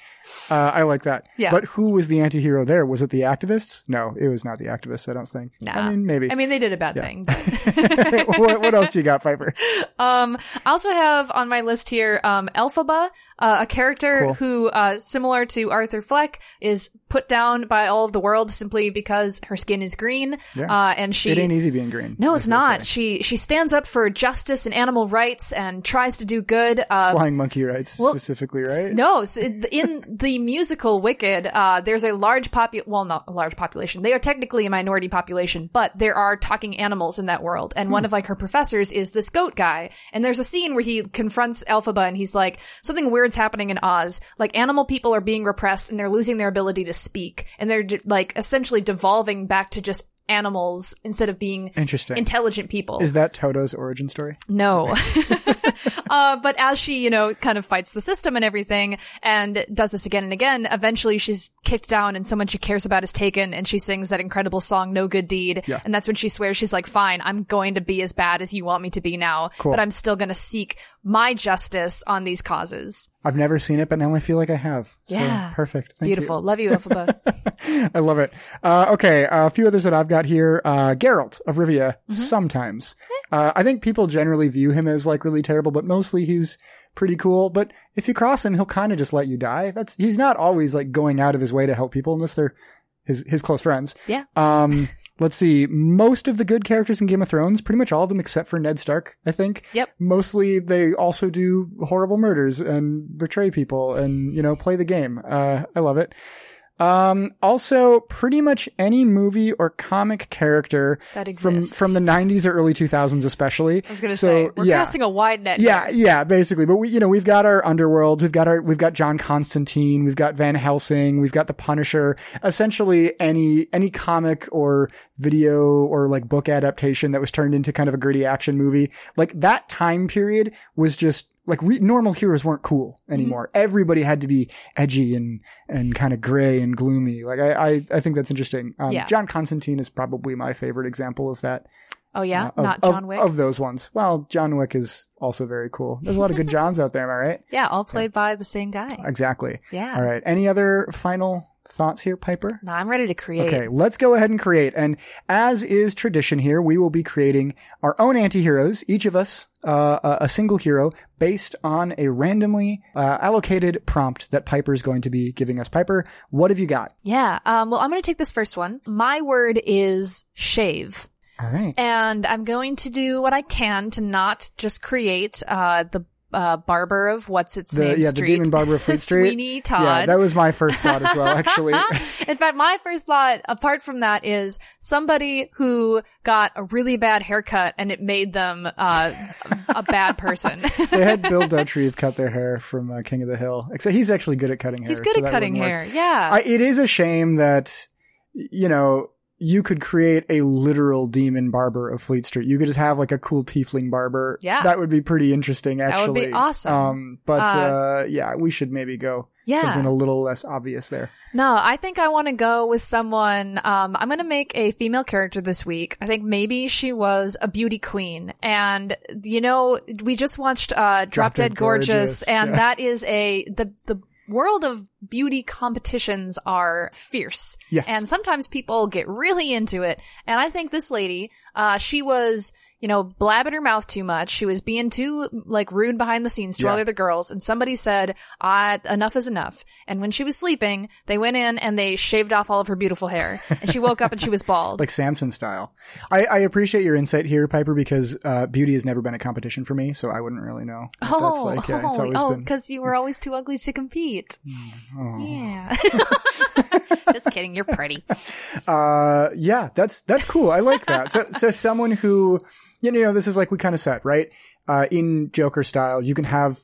Uh, I like that. Yeah. But who was the anti-hero there? Was it the activists? No, it was not the activists. I don't think. Nah. I mean, maybe. I mean, they did a bad thing. what, what else do you got, Piper? Um, I also have on my list here, um, Elphaba, uh, a character Cool. who, uh, similar to Arthur Fleck, is put down by all of the world simply because her skin is green. Yeah. Uh, and she. It ain't easy being green. no, it's not. She she stands up for justice and animal rights and tries to do good. Uh, Flying monkey rights specifically, right? no, so in the musical Wicked, uh, there's a large popu- well, not a large population. They are technically a minority population, but there are talking animals in that world. And Hmm. one of like her professors is this goat guy. And there's a scene where he confronts Elphaba and he's like, something weird's happening in Oz. Like animal people are being repressed and they're losing their ability to speak. And they're d- like essentially devolving back to just animals instead of being Interesting. intelligent people. Is that Toto's origin story? No. uh, but as she, you know, kind of fights the system and everything and does this again and again, eventually she's kicked down and someone she cares about is taken and she sings that incredible song, No Good Deed. Yeah. And that's when she swears she's like, fine, I'm going to be as bad as you want me to be now, Cool. but I'm still going to seek my justice on these causes. I've never seen it, but now I feel like I have. So, Yeah. perfect. Thank you. Beautiful. Love you, Elphaba. I love it. Uh, okay, a few others that I've got here. Uh, Geralt of Rivia, Mm-hmm. sometimes. Uh, I think people generally view him as like really terrible, but mostly he's pretty cool. But if you cross him, he'll kind of just let you die. That's, he's not always like going out of his way to help people unless they're his, his close friends. yeah. Um, let's see. Most of the good characters in Game of Thrones, pretty much all of them except for Ned Stark, I think. Yep. Mostly they also do horrible murders and betray people and, you know, play the game. Uh, I love it. Um, also, pretty much any movie or comic character That from exists. from the 90s or early 2000s, especially. I was gonna So, say we're yeah. casting a wide net. Yeah, here. yeah, basically. But we, you know, we've got our underworlds, we've got our, we've got John Constantine, we've got Van Helsing, we've got the Punisher. Essentially, any any comic or video or like book adaptation that was turned into kind of a gritty action movie, like that time period was just like re- normal heroes weren't cool anymore. Everybody had to be edgy and and kind of gray and gloomy. Like I I, I think that's interesting. Um, Yeah. John Constantine is probably my favorite example of that. Oh yeah, uh, of- not John Wick. Of those ones. Well, John Wick is also very cool. There's a lot of good Johns out there, am I right? yeah, all played by the same guy. Exactly. Yeah. All right. Any other final thoughts here, Piper? Now I'm ready to create. Okay, let's go ahead and create. And as is tradition here, we will be creating our own anti-heroes, each of us uh, a, a single hero based on a randomly uh, allocated prompt that Piper is going to be giving us. Piper, what have you got? Yeah. Um, well, I'm going to take this first one. My word is shave. All right. And I'm going to do what I can to not just create uh, the uh, barber of what's its The, name yeah, street. the Demon Barber of Fleet Street. Sweeney Todd. Yeah, that was my first thought as well, actually. In fact, my first thought, apart from that, is somebody who got a really bad haircut and it made them uh, a bad person. they had Bill Dauterive cut their hair from uh, King of the Hill. Except he's actually good at cutting hair. He's good so at cutting hair. work. Yeah. I, it is a shame that, you know, you could create a literal demon barber of Fleet Street. You could just have like a cool tiefling barber. Yeah. That would be pretty interesting, actually. That would be awesome. Um, but, Uh, uh, yeah, we should maybe go Yeah. something a little less obvious there. No, I think I want to go with someone. Um, I'm going to make a female character this week. I think maybe she was a beauty queen. And, you know, we just watched, uh, Drop, Dead Dead Gorgeous, Gorgeous, and yeah. that is a, the, the, world of beauty competitions are fierce. Yes. And sometimes people get really into it. And I think this lady, uh, she was, you know, blabbing her mouth too much. She was being too, like, rude behind the scenes to all the other girls. And somebody said, uh, enough is enough. And when she was sleeping, they went in and they shaved off all of her beautiful hair. And she woke up and she was bald. Like Samson style. I, I appreciate your insight here, Piper, because, uh, beauty has never been a competition for me, so I wouldn't really know. Oh, like. Yeah, oh, oh, because you were always too ugly to compete. Oh. Yeah. Just kidding. You're pretty. Uh, yeah, that's that's cool. I like that. So, so someone who, you know, this is like we kind of said, right? Uh, in Joker style, you can have,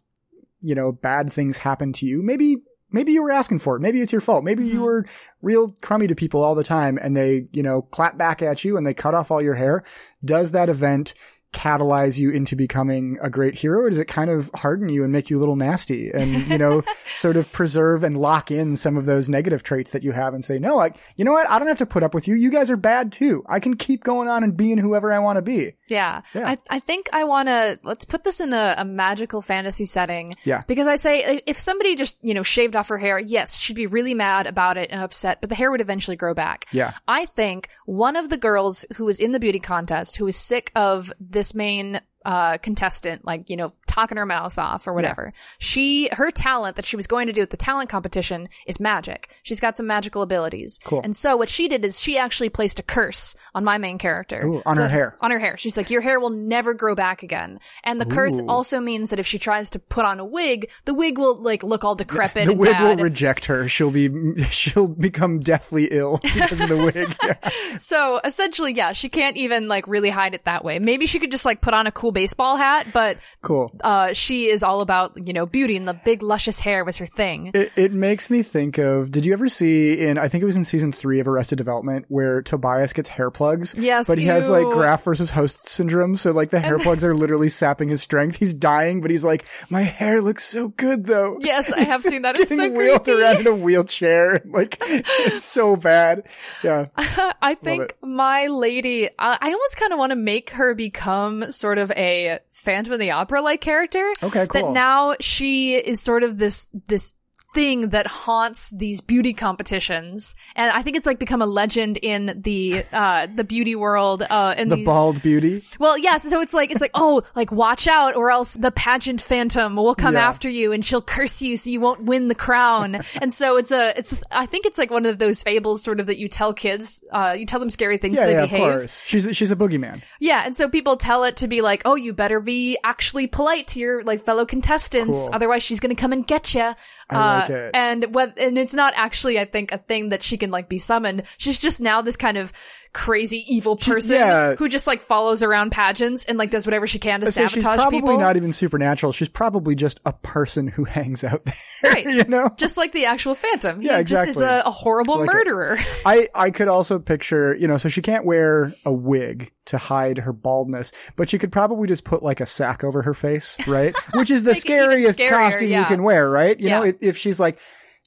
you know, bad things happen to you. Maybe, maybe you were asking for it. Maybe it's your fault. Maybe you Mhm. were real crummy to people all the time, and they, you know, clap back at you and they cut off all your hair. Does that event catalyze you into becoming a great hero or does it kind of harden you and make you a little nasty and you know sort of preserve and lock in some of those negative traits that you have and say no like you know what i don't have to put up with you you guys are bad too i can keep going on and being whoever i want to be Yeah. Yeah. I, I think I want to, let's put this in a, a magical fantasy setting. Yeah. Because I say, if somebody just, you know, shaved off her hair, yes, she'd be really mad about it and upset, but the hair would eventually grow back. Yeah. I think one of the girls who was in the beauty contest, who was sick of this main, uh, contestant, like, you know, talking her mouth off or whatever. She, her talent that she was going to do at the talent competition is magic. She's got some magical abilities. Cool. And so what she did is she actually placed a curse on my main character. Ooh, on So- her hair. on her hair. She's like, your hair will never grow back again. And the curse also means that if she tries to put on a wig, the wig will like look all decrepit the and wig bad. will reject her she'll be she'll become deathly ill because of the wig yeah. so essentially, yeah, she can't even like really hide it that way. Maybe she could just like put on a cool baseball hat, but cool uh, she is all about, you know, beauty and the big luscious hair was her thing. It, it makes me think of. Did you ever see in? I think it was in season three of Arrested Development where Tobias gets hair plugs. Yes, but he has like ew. graft versus host syndrome. So like the hair plugs are literally sapping his strength. He's dying, but he's like, my hair looks so good though. Yes, I have seen that. It's Getting so wheeled creepy. around in a wheelchair. Like it's so bad. Yeah. I think my lady, I, I almost kind of want to make her become sort of a Phantom of the Opera like character. Okay, cool. That now she is sort of this, this thing that haunts these beauty competitions. And I think it's like become a legend in the, uh, the beauty world, uh, and The bald beauty. well, yes. So it's like, it's like, oh, like watch out or else the pageant phantom will come Yeah. after you and she'll curse you so you won't win the crown. and so it's a, it's, I think it's like one of those fables sort of that you tell kids, uh, you tell them scary things Yeah, so they yeah, of behave. course. She's she's a boogeyman. Yeah. And so people tell it to be like, oh, you better be actually polite to your like fellow contestants. Cool. Otherwise she's going to come and get you. I like uh, it. and what, and it's not actually, I think, a thing that she can like be summoned. She's just now this kind of crazy evil person yeah. who just like follows around pageants and like does whatever she can to So sabotage she's probably people. not even supernatural. She's probably just a person who hangs out there. Right. you know? just like the actual Phantom. Yeah, he just is a, a horrible Like it. murderer. I, I could also picture, you know, so she can't wear a wig to hide her baldness, but she could probably just put like a sack over her face, right? Which is the Make it even scariest costume you can wear, right? You know, if, if she's like,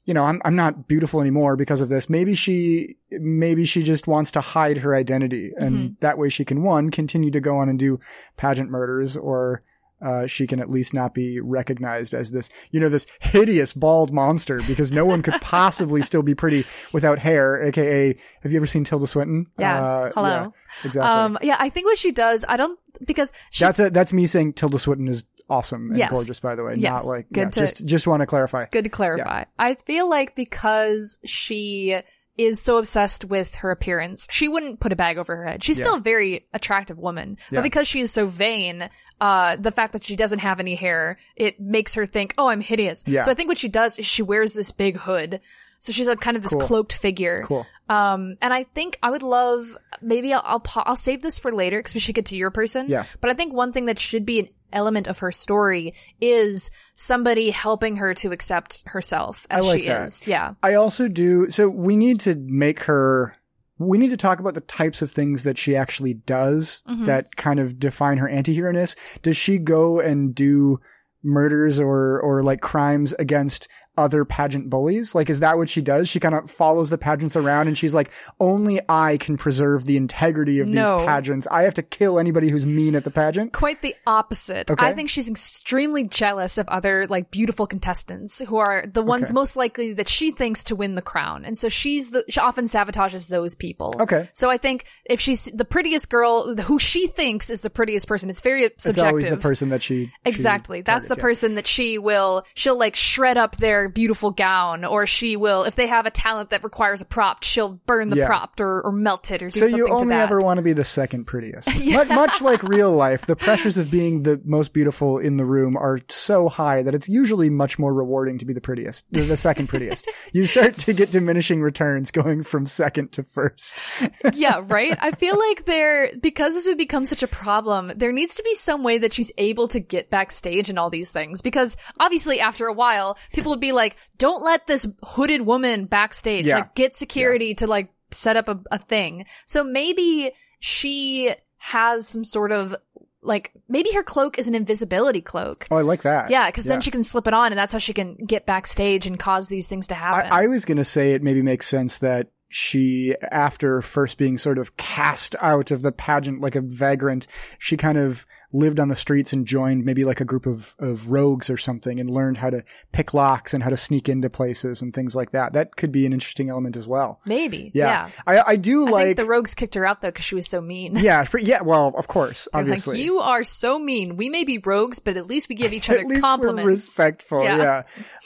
you know, I'm, I'm not beautiful anymore because of this. Maybe she, maybe she just wants to hide her identity and Mm-hmm. that way she can one, continue to go on and do pageant murders or, uh, she can at least not be recognized as this, you know, this hideous bald monster because no one could possibly still be pretty without hair, aka, have you ever seen Tilda Swinton? Yeah. Uh, Hello. yeah, exactly. Um, yeah, I think what she does, I don't, because that's a, that's me saying Tilda Swinton is awesome and Yes. gorgeous, by the way. Yes. Not like, Good yeah, to- just, just want to clarify. good to clarify. I feel like because she is so obsessed with her appearance, she wouldn't put a bag over her head. She's Yeah. still a very attractive woman, Yeah. but because she is so vain, uh, the fact that she doesn't have any hair, it makes her think, "Oh, I'm hideous." Yeah. So I think what she does is she wears this big hood. So she's a kind of this Cool. cloaked figure. Cool. Um, and I think I would love, maybe I'll, I'll, I'll save this for later because we should get to your person. Yeah. But I think one thing that should be an element of her story is somebody helping her to accept herself as like she that. is. Yeah. I also do. So we need to make her. We need to talk about the types of things that she actually does Mm-hmm. that kind of define her anti-hero-ness. Does she go and do murders or or like crimes against other pageant bullies? Like, is that what she does? She kind of follows the pageants around and she's like, only I can preserve the integrity of No. these pageants. I have to kill anybody who's mean at the pageant. Quite the opposite. Okay. I think she's extremely jealous of other like beautiful contestants who are the ones Okay. most likely that she thinks to win the crown. And so she's the, she often sabotages those people. Okay. So I think if she's the prettiest girl, who she thinks is the prettiest person, it's very subjective. It's always the person that she she Exactly. That's the targets, yeah. person that she will, she'll like shred up their beautiful gown or she will, if they have a talent that requires a prop, she'll burn the Yeah. prop or, or melt it or do So something So you only ever want to be the second prettiest. much, much like real life, the pressures of being the most beautiful in the room are so high that it's usually much more rewarding to be the prettiest, the second prettiest. you start to get diminishing returns going from second to first. yeah, right? I feel like there, because this would become such a problem, there needs to be some way that she's able to get backstage and all these things. Because obviously after a while, people would be like, don't let this hooded woman backstage. Yeah. Like get security to like set up a, a thing. So maybe she has some sort of like, maybe her cloak is an invisibility cloak. Oh, I like that. Yeah, because then she can slip it on and that's how she can get backstage and cause these things to happen. I, I was going to say it maybe makes sense that she, after first being sort of cast out of the pageant like a vagrant, she kind of lived on the streets and joined maybe like a group of, of rogues or something and learned how to pick locks and how to sneak into places and things like that. That could be an interesting element as well. maybe. Yeah. Yeah. I, I do I like, think the rogues kicked her out though because she was so mean. yeah, yeah, well, of course, obviously. Like, you are so mean. We may be rogues, but at least we give each other compliments. respectful. Yeah.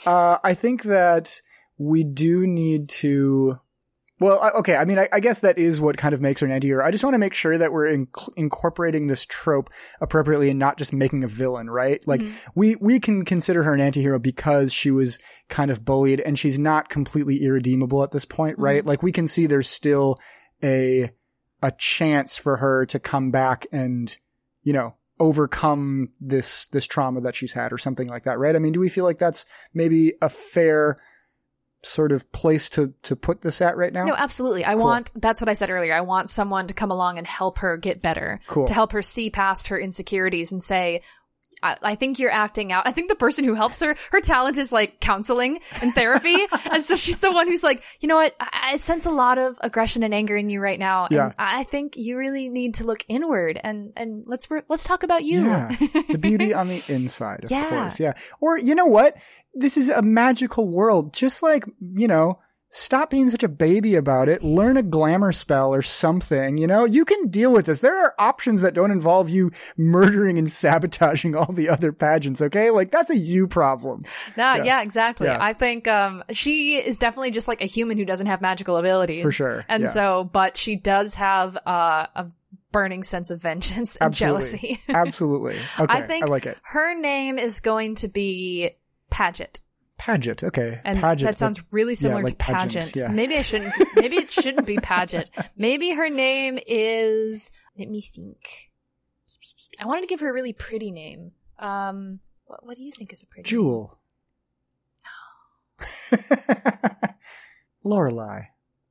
Yeah. Uh, I think that we do need to. Well, I- okay. I mean, I, I guess that is what kind of makes her an anti-hero. I just want to make sure that we're inc- incorporating this trope appropriately and not just making a villain, right? Like Mm-hmm. we, we can consider her an anti-hero because she was kind of bullied and she's not completely irredeemable at this point, right? Mm-hmm. Like we can see there's still a, a chance for her to come back and, you know, overcome this, this trauma that she's had or something like that, right? I mean, do we feel like that's maybe a fair sort of place to, to put this at right now? No, absolutely. I want, that's what I said earlier. I want someone to come along and help her get better. Cool. To help her see past her insecurities and say, I, I think you're acting out. I think the person who helps her, her talent is like counseling and therapy. and so she's the one who's like, you know what? I, I sense a lot of aggression and anger in you right now. And Yeah. I think you really need to look inward and, and let's, re- let's talk about you. Yeah. the beauty on the inside, of Yeah. course. Yeah. Or, you know what? This is a magical world. Just like, you know, stop being such a baby about it. Learn a glamour spell or something. You know, you can deal with this. There are options that don't involve you murdering and sabotaging all the other pageants. Okay. Like that's a you problem. No, yeah, exactly. Yeah. I think um she is definitely just like a human who doesn't have magical abilities. For sure, And yeah. so but she does have uh, a burning sense of vengeance and Absolutely. jealousy. Absolutely. Okay. I think I like it. her name is going to be Paget. Paget. Okay. And Paget. that sounds really similar like to pageant, pageant. yeah. So maybe I shouldn't. Maybe it shouldn't be pageant. Maybe her name is. Let me think. I wanted to give her a really pretty name. Um, what, what do you think is a pretty name? Jewel. Lorelei.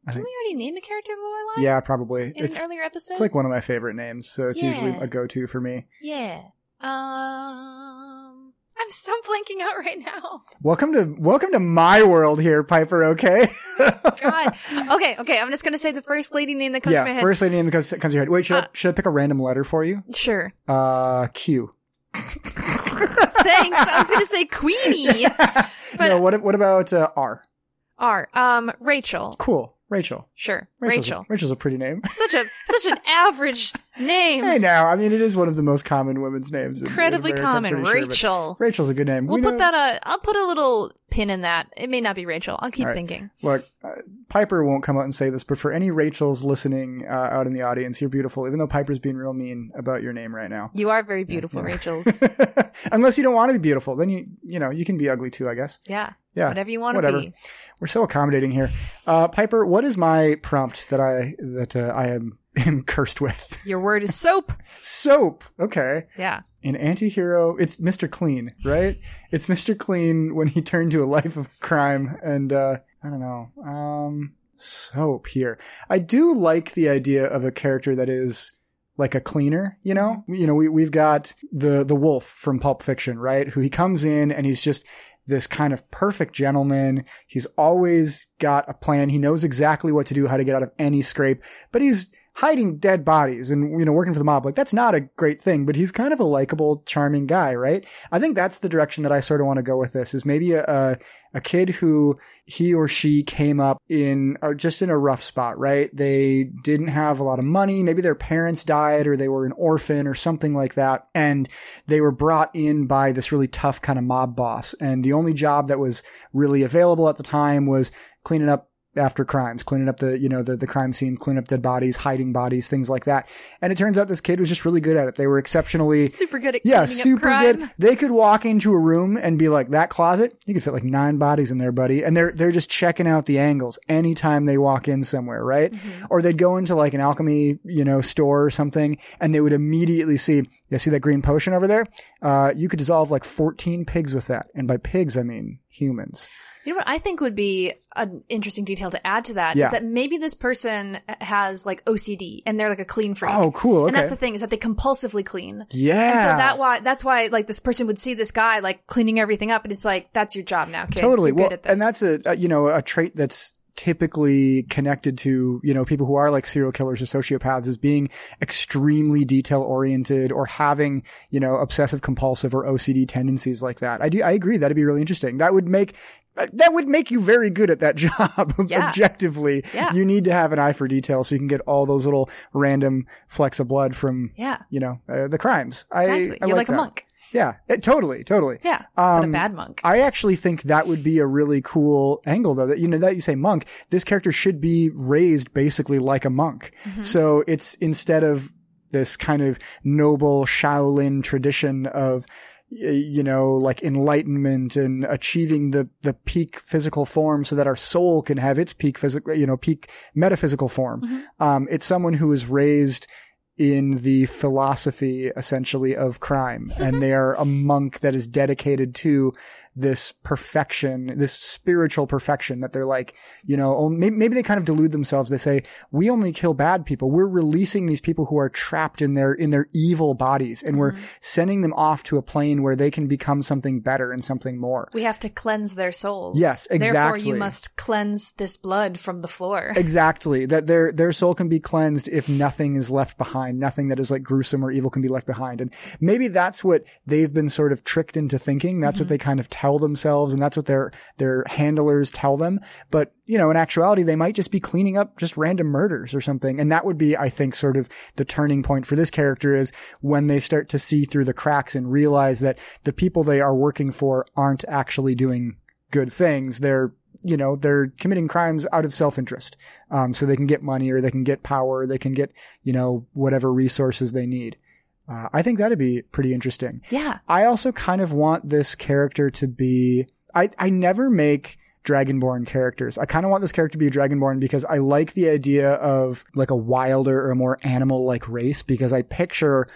I Didn't think. we already name a character Lorelai? Yeah, probably. In It's an earlier episode. it's like one of my favorite names, so it's usually a go-to for me. yeah. Um, I'm so blanking out right now. Welcome to welcome to my world here, Piper. Okay. God. Okay. Okay. I'm just gonna say the first lady name that comes to my yeah. head. First lady name that comes, comes to your head. Wait, should I Uh, should I pick a random letter for you? Sure. Uh, Q. Thanks. I was gonna say Queenie. no. What what about uh, R? R. Um, Rachel. Cool. Rachel. Sure. Rachel's Rachel. A, Rachel's a pretty name. Such a such an average name. Hey, now I mean it is one of the most common women's names. in- in Incredibly America, common. pretty sure, Rachel. Rachel's a good name. We'll We put know- that. Uh, I'll put a little pin in that. It may not be Rachel. I'll keep right. thinking. Look, uh, Piper won't come out and say this, but for any Rachels listening uh, out in the audience, you're beautiful. Even though Piper's being real mean about your name right now. You are very beautiful, Rachel's. Unless you don't want to be beautiful, then you you know you can be ugly too, I guess. Yeah. Yeah, Whatever you want to whatever. be. We're so accommodating here. Uh, Piper, what is my prompt that I that uh, I am, am cursed with? Your word is soap. Soap. Okay. Yeah. An anti-hero. It's Mr. Clean, right? It's Mr. Clean when he turned to a life of crime and uh I don't know. Um soap here. I do like the idea of a character that is like a cleaner, you know? You know, we we've got the the wolf from Pulp Fiction, right? Who he comes in and he's just this kind of perfect gentleman. He's always got a plan. He knows exactly what to do, how to get out of any scrape, but he's hiding dead bodies and, you know, working for the mob. Like that's not a great thing, but he's kind of a likable, charming guy, right? I think that's the direction that I sort of want to go with this is maybe a, a, a kid who he or she came up in or just in a rough spot, right? They didn't have a lot of money. Maybe their parents died or they were an orphan or something like that. And they were brought in by this really tough kind of mob boss. And the only job that was really available at the time was cleaning up after crimes, cleaning up the, you know, the, the crime scenes, cleaning up dead bodies, hiding bodies, things like that. And it turns out this kid was just really good at it. They were exceptionally Super good at yeah, super up crime. good. They could walk into a room and be like, that closet, you could fit like nine bodies in there, buddy. And they're, they're just checking out the angles anytime they walk in somewhere, right? Mm-hmm. Or they'd go into like an alchemy, you know, store or something and they would immediately see, yeah, see that green potion over there? Uh, you could dissolve like 14 pigs with that. And by pigs, I mean humans. You know what I think would be an interesting detail to add to that is Yeah. that maybe this person has like OCD and they're like a clean freak. Oh, cool. And that's the thing is that they compulsively clean. Yeah. And so that why that's why like this person would see this guy like cleaning everything up and it's like that's your job now, kid. Totally. You're well, good at this. and that's a, a you know a trait that's typically connected to you know people who are like serial killers or sociopaths is being extremely detail oriented or having you know obsessive compulsive or OCD tendencies like that. I do I agree that'd be really interesting. That would make that would make you very good at that job Yeah. objectively. Yeah. You need to have an eye for detail so you can get all those little random flecks of blood from yeah. you know uh, the crimes. Exactly. I, I You're like, that. a monk. Yeah, it- totally, totally. Yeah. but a Um, bad monk. I actually think that would be a really cool angle though. That, you know, that you say monk, this character should be raised basically like a monk. So it's instead of this kind of noble Shaolin tradition of, you know, like enlightenment and achieving the, the peak physical form so that our soul can have its peak physical, you know, peak metaphysical form. Um, it's someone who is raised in the philosophy essentially of crime. And they are a monk that is dedicated to this perfection, this spiritual perfection that they're like, you know, oh, maybe, maybe they kind of delude themselves. They say, we only kill bad people. We're releasing these people who are trapped in their, in their evil bodies and we're mm-hmm. sending them off to a plane where they can become something better and something more. we have to cleanse their souls. Yes, exactly. Therefore you must cleanse this blood from the floor. Exactly. That their their soul can be cleansed if nothing is left behind. Nothing that is like gruesome or evil can be left behind. And maybe that's what they've been sort of tricked into thinking. That's what mm-hmm. they kind of tell themselves and that's what their their handlers tell them. But, you know, in actuality they might just be cleaning up just random murders or something. And that would be, I think, sort of the turning point for this character is when they start to see through the cracks and realize that the people they are working for aren't actually doing good things. They're you know, they're committing crimes out of self-interest. Um, so they can get money or they can get power, they can get, you know, whatever resources they need. Uh, I think that'd be pretty interesting. yeah. I also kind of want this character to be, I, I never make Dragonborn characters. I kind of want this character to be a Dragonborn because I like the idea of like a wilder or a more animal like race because I picture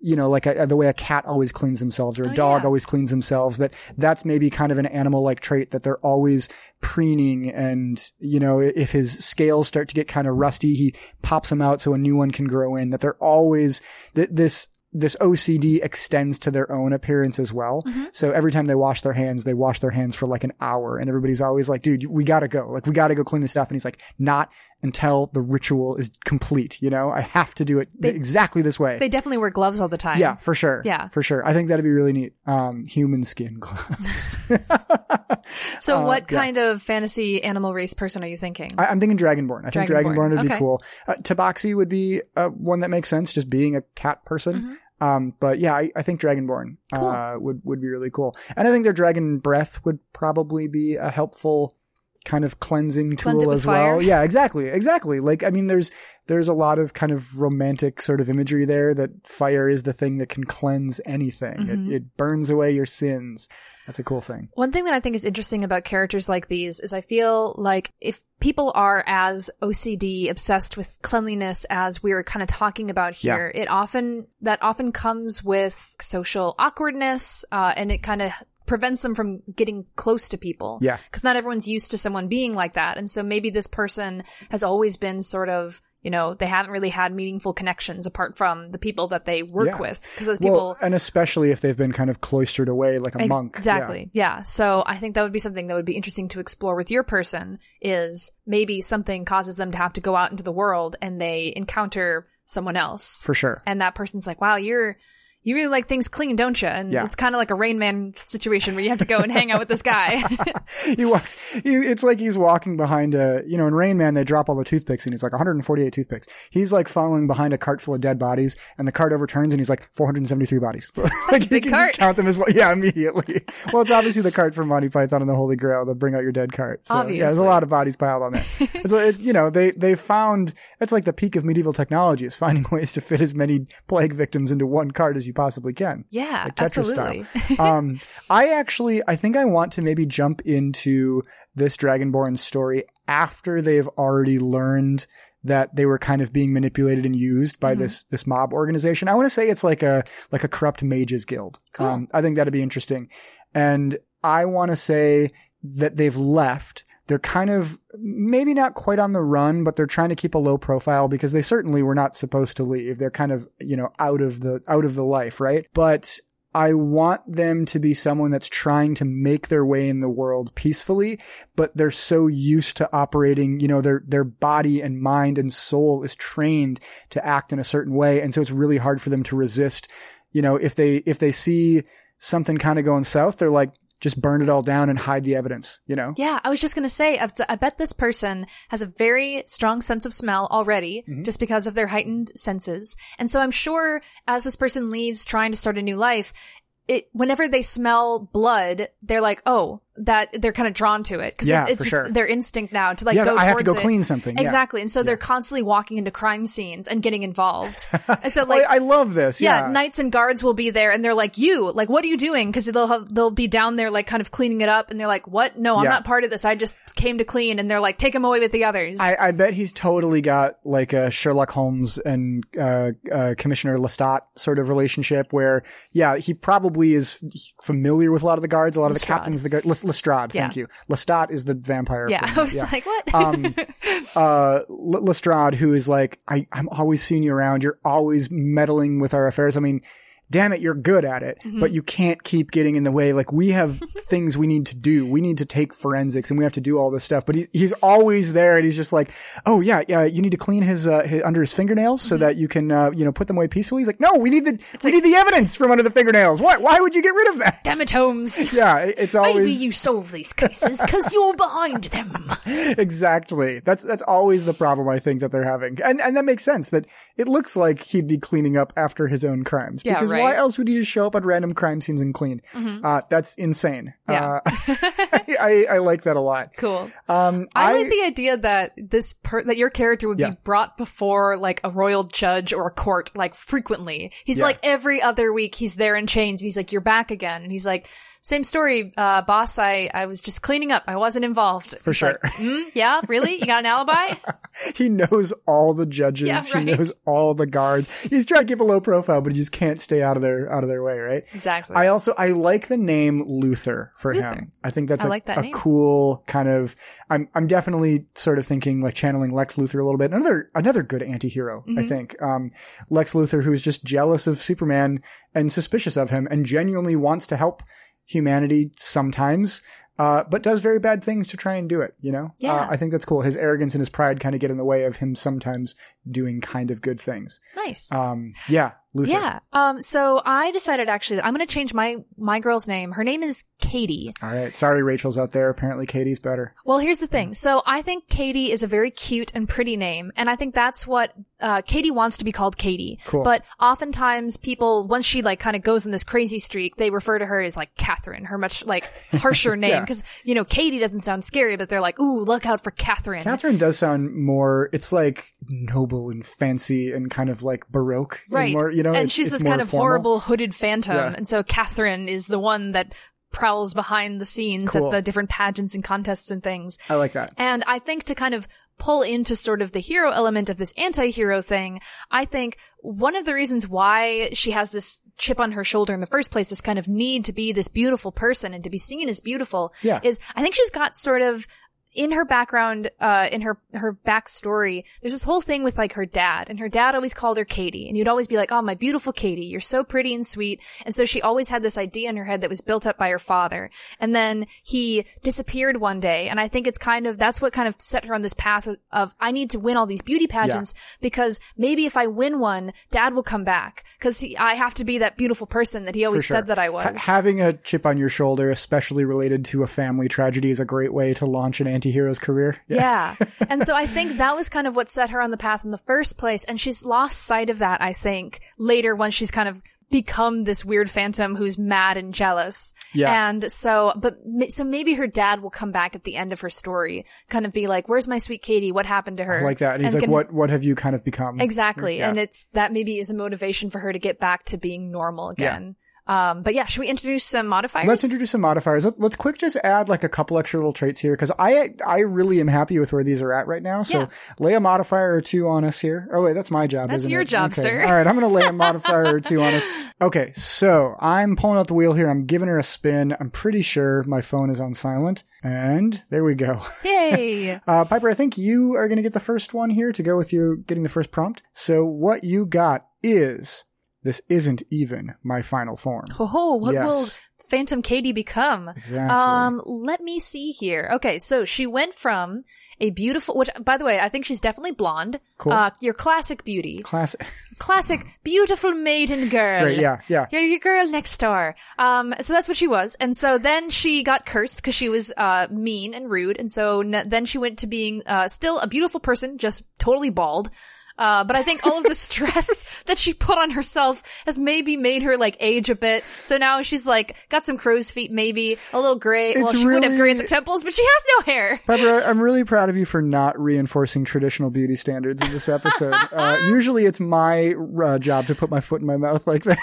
you know, like a, the way a cat always cleans themselves or a Oh, dog yeah. always cleans themselves, that that's maybe kind of an animal like trait that they're always preening. And, you know, if his scales start to get kind of rusty, he pops them out so a new one can grow in, that they're always, that this, this OCD extends to their own appearance as well. Mm-hmm. So every time they wash their hands, they wash their hands for like an hour and everybody's always like, dude, we gotta go. Like we gotta go clean this stuff. And he's like, not until the ritual is complete. You know, I have to do it exactly this way. They definitely wear gloves all the time. Yeah, for sure. Yeah. For sure. I think that'd be really neat. Um, human skin gloves. So, what Uh, yeah. kind of fantasy animal race person are you thinking? I, I'm thinking Dragonborn. I think Dragonborn. Dragonborn would be cool. Uh, Tabaxi would be uh, one that makes sense, just being a cat person. Mm-hmm. Um, but yeah, I, I think Dragonborn uh, would would be really cool, and I think their Dragon Breath would probably be a helpful kind of cleansing Cleanse tool as well. Yeah, exactly, exactly. Like I mean, there's there's a lot of kind of romantic sort of imagery there that fire is the thing that can cleanse anything. Mm-hmm. It, it burns away your sins. That's a cool thing. One thing that I think is interesting about characters like these is I feel like if people are as OCD obsessed with cleanliness as we're kind of talking about here, it often, that often comes with social awkwardness, uh, and it kind of prevents them from getting close to people. Yeah. Cause not everyone's used to someone being like that. And so maybe this person has always been sort of, you know, they haven't really had meaningful connections apart from the people that they work Yeah. with. Cause those people, Well, and especially if they've been kind of cloistered away like a Ex- monk. Yeah. Exactly. Yeah. So I think that would be something that would be interesting to explore with your person is maybe something causes them to have to go out into the world and they encounter someone else. For sure. and that person's like, wow, you're, you really like things clean, don't you? And Yeah. it's kind of like a Rain Man situation where you have to go and hang out with this guy. he walks. He, it's like he's walking behind a. You know, in Rain Man, they drop all the toothpicks, and he's like 148 toothpicks. He's like following behind a cart full of dead bodies, and the cart overturns, and he's like 473 bodies. like he big can cart. just count them as well. Yeah, immediately. well, it's obviously the cart from Monty Python and the Holy Grail. They'll bring out your dead cart. So, yeah, there's a lot of bodies piled on there. so it, you know, they they found that's like the peak of medieval technology is finding ways to fit as many plague victims into one cart as you possibly can. yeah, like Tetris absolutely. style. um, I actually, I think I want to maybe jump into this Dragonborn story after they've already learned that they were kind of being manipulated and used by this this mob organization. I want to say it's like a like a corrupt mages guild. Cool. Um, I think that'd be interesting, and I want to say that they've left. They're kind of maybe not quite on the run, but they're trying to keep a low profile because they certainly were not supposed to leave. They're kind of, you know, out of the, out of the life, right? But I want them to be someone that's trying to make their way in the world peacefully, but they're so used to operating, you know, their, their body and mind and soul is trained to act in a certain way. And so it's really hard for them to resist, you know, if they, if they see something kind of going south, they're like, just burn it all down and hide the evidence, you know? Yeah, I was just gonna say, I've- bet this person has a very strong sense of smell already, Mm-hmm. just because of their heightened senses. And so I'm sure as this person leaves trying to start a new life, it, whenever they smell blood, they're like, oh, that they're kind of drawn to it because Yeah, it's just sure. their instinct now to like Yeah, go I have to towards go it. clean something, yeah. Exactly, and so they're constantly walking into crime scenes and getting involved. and so like I, I love this. yeah, Yeah. knights and guards will be there, and they're like, "You, like, what are you doing?" Because they'll have they'll be down there, like, kind of cleaning it up, and they're like, "What? No, I'm Yeah. not part of this. I just came to clean." And they're like, "Take him away with the others." I, I bet he's totally got like a Sherlock Holmes and uh, uh, Commissioner Lestat sort of relationship where, yeah, he probably is familiar with a lot of the guards, a lot of the captains, the guard, Les- Lestrade, thank Yeah. you. Lestat is the vampire. yeah, I was like, "What?" um, uh, Lestrade, who is like, I, I'm always seeing you around. You're always meddling with our affairs. I mean, damn it, you're good at it, Mm-hmm. but you can't keep getting in the way. Like we have things we need to do. We need to take forensics and we have to do all this stuff, but he, he's always there and he's just like, oh yeah, yeah, you need to clean his, uh, his under his fingernails Mm-hmm. so that you can, uh, you know, put them away peacefully. He's like, no, we need the, we need the evidence from under the fingernails. Why, why would you get rid of that? Damn it, Holmes. Yeah, it- it's always Maybe you solve these cases because you're behind them. exactly. That's that's always the problem I think that they're having, and and that makes sense. That it looks like he'd be cleaning up after his own crimes. Yeah, because why right. Mm-hmm. else would he just show up at random crime scenes and clean? Uh, that's insane. Yeah. Uh, I, I like that a lot. Cool. Um, I, I, like the idea that this per- that your character would Yeah. be brought before like a royal judge or a court like frequently. He's Yeah. like every other week he's there in chains and he's like you're back again and he's like same story, uh, boss. I, I was just cleaning up. I wasn't involved. For It's sure. like, mm, yeah, really? You got an alibi? he knows all the judges. Yeah, He knows all the guards. He's trying to keep a low profile, but he just can't stay out of their out of their way, right? exactly. I also I like the name Luther for Luther. him. I think that's I a, like that a cool kind of. I'm I'm definitely sort of thinking like channeling Lex Luthor a little bit. Another another good anti-hero, I Mm-hmm. think. Um, Lex Luthor who is just jealous of Superman and suspicious of him and genuinely wants to help humanity sometimes. Uh, but does very bad things to try and do it, you know? Yeah. Uh, I think that's cool. His arrogance and his pride kind of get in the way of him sometimes doing kind of good things. nice. Um, yeah, Luther. Yeah. Um, so I decided actually that I'm going to change my, my girl's name. Her name is Katie. All right. Sorry, Rachel's out there. Apparently Katie's better. Well, here's the thing. So I think Katie is a very cute and pretty name. And I think that's what, uh, Katie wants to be called Katie. Cool. But oftentimes people, once she like kind of goes in this crazy streak, they refer to her as like Catherine, her much like harsher name. Yeah. Cause, you know, Katie doesn't sound scary, but they're like, ooh, look out for Catherine. Catherine does sound more, it's like noble and fancy and kind of like Baroque. and Right. more, you know, and it's- she's it's this kind of formal. horrible hooded phantom. Yeah. And so Catherine is the one that prowls behind the scenes Cool. at the different pageants and contests and things. I like that. And I think to kind of pull into sort of the hero element of this anti-hero thing, I think one of the reasons why she has this chip on her shoulder in the first place, this kind of need to be this beautiful person and to be seen as beautiful, Yeah. is I think she's got sort of in her background, uh, in her, her backstory, there's this whole thing with like her dad and her dad always called her Katie and you'd always be like, Oh, my beautiful Katie, you're so pretty and sweet. And so she always had this idea in her head that was built up by her father. And then he disappeared one day. And I think it's kind of, that's what kind of set her on this path of, of I need to win all these beauty pageants because maybe if I win one, dad will come back because I have to be that beautiful person that he always sure. said that I was. Ha- having a chip on your shoulder, especially related to a family tragedy, is a great way to launch an anti-hero's career. Yeah. and so I think that was kind of what set her on the path in the first place. And she's lost sight of that, I think, later when she's kind of become this weird phantom who's mad and jealous. Yeah. And so, but, so maybe her dad will come back at the end of her story, kind of be like, where's my sweet Katie? What happened to her? I like that. And he's like, can- what, what have you kind of become? Exactly. Yeah. And it's, that maybe is a motivation for her to get back to being normal again. Um, but yeah, should we introduce some modifiers? Let's introduce some modifiers. Let, let's quick just add like a couple extra little traits here because I I really am happy with where these are at right now. So Yeah. lay a modifier or two on us here. Oh wait, that's my job. That's your it? job, Okay. sir. All right, I'm gonna lay a modifier or two on us. Okay, so I'm pulling out the wheel here. I'm giving her a spin. I'm pretty sure my phone is on silent, and there we go. Yay. Uh, Piper, I think you are going to get the first one here to go with you getting the first prompt. So what you got is this isn't even my final form. Ho ho, what Yes. will Phantom Katie become? Exactly. Um, let me see here. Okay, so she went from a beautiful, which, by the way, I think she's definitely blonde. Cool. Uh, your classic beauty. Classic. Classic, beautiful maiden girl. Great. Yeah. Yeah. You're your girl next door. Um, so that's what she was. And so then she got cursed because she was, uh, mean and rude. And so n- then she went to being, uh, still a beautiful person, just totally bald. Uh, but I think all of the stress that she put on herself has maybe made her like age a bit. So now she's like got some crow's feet, maybe a little gray. well, It's she would have gray at the temples, but she has no hair. Barbara, I'm really proud of you for not reinforcing traditional beauty standards in this episode. Uh, usually it's my uh, job to put my foot in my mouth like that.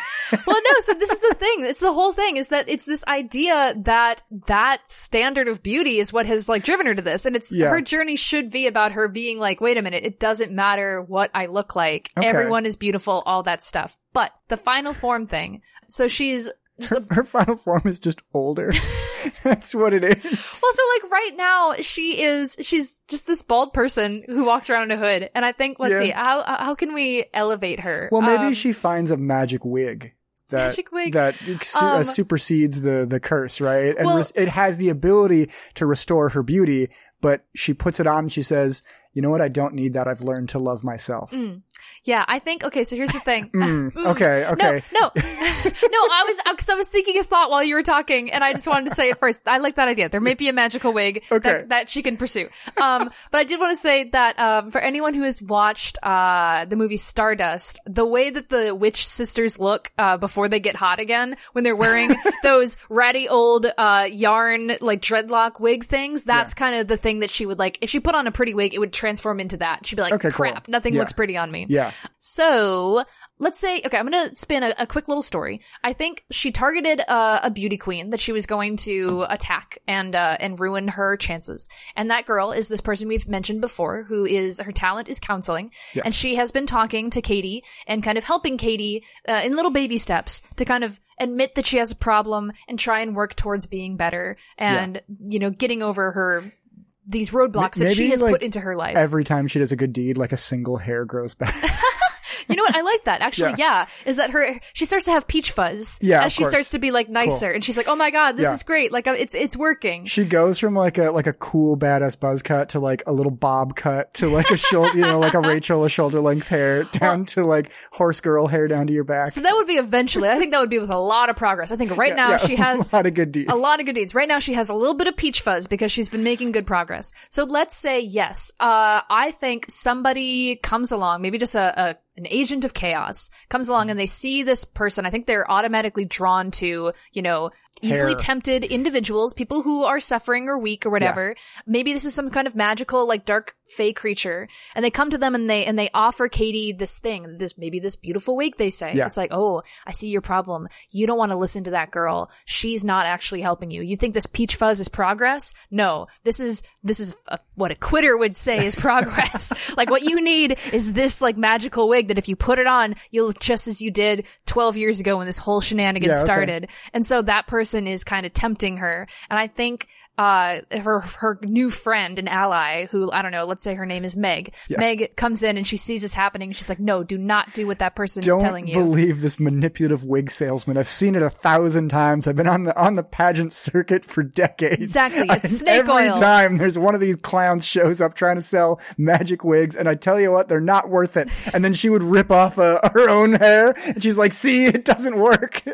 well, no. So this is the thing. It's the whole thing is that it's this idea that that standard of beauty is what has like driven her to this. And it's Yeah. her journey should be about her being like, wait a minute, it doesn't matter what I look like. Okay. Everyone is beautiful, all that stuff. But the final form thing. So she's just a Her final form is just older. That's what it is. Well, so like right now, she is, she's just this bald person who walks around in a hood. And I think, let's Yeah. see, how, how can we elevate her? Well, maybe Um, she finds a magic wig. That, Magic wig. that su- uh, Um, supersedes the, the curse, right? And Well- re- it has the ability to restore her beauty, but she puts it on and she says, you know what? I don't need that. I've learned to love myself. Mm. Yeah, I think, okay, so here's the thing. Mm, okay, okay. No, no, no. I was because I was thinking a thought while you were talking, and I just wanted to say it first. I like that idea. There may be a magical wig Okay. that, that she can pursue. Um, but I did want to say that um, for anyone who has watched uh the movie Stardust, the way that the witch sisters look uh before they get hot again, when they're wearing those ratty old uh yarn like dreadlock wig things, that's kind of the thing that she would like. If she put on a pretty wig, it would transform into that. She'd be like, Okay, cool. "Crap, nothing Yeah. looks pretty on me." Yeah. So let's say, okay, I'm going to spin a, a, quick little story. I think she targeted uh, a beauty queen that she was going to attack and uh, and ruin her chances. And that girl is this person we've mentioned before, who is her talent is counseling, Yes. and she has been talking to Katie and kind of helping Katie uh, in little baby steps to kind of admit that she has a problem and try and work towards being better and you know getting over her these roadblocks that she has like, put into her life. Every time she does a good deed, like a single hair grows back. You know what? I like that. Actually, yeah. Yeah. Is that her, she starts to have peach fuzz. Yeah, As she course. starts to be like nicer and she's like, oh my God, this Yeah. is great. Like, uh, it's, it's working. she goes from like a like a cool badass buzz cut to like a little bob cut to like a shoulder, you know, like a Rachel a shoulder length hair down to like horse girl hair down to your back. So that would be eventually, I think that would be with a lot of progress. I think right now Yeah, she has a lot of good deeds. a lot of good deeds. Right now she has a little bit of peach fuzz because she's been making good progress. So let's say yes. Uh, I think somebody comes along, maybe just a, a an agent of chaos comes along mm-hmm. and they see this person. I think they're automatically drawn to, you know, easily Hair. tempted individuals, people who are suffering or weak or whatever. Maybe this is some kind of magical, like dark fey creature. And they come to them and they, and they offer Katie this thing, this, maybe this beautiful wig, they say. Yeah. It's like, oh, I see your problem. You don't want to listen to that girl. She's not actually helping you. You think this peach fuzz is progress? No, this is, this is uh what a quitter would say is progress. like what you need is this like magical wig that if you put it on, you'll look just as you did 12 years ago when this whole shenanigans Yeah, okay. started. And so that person is kind of tempting her. And I think, uh, her, her new friend and ally who, I don't know, let's say her name is Meg. Meg comes in and she sees this happening. She's like, no, do not do what that person is telling you." Don't believe this manipulative wig salesman. I've seen it a thousand times. I've been on the on the pageant circuit for decades. Exactly. It's And snake every oil. time there's one of these clowns shows up trying to sell magic wigs, and I tell you what, they're not worth it. And then she would rip off uh, her own hair, and she's like, "See, it doesn't work."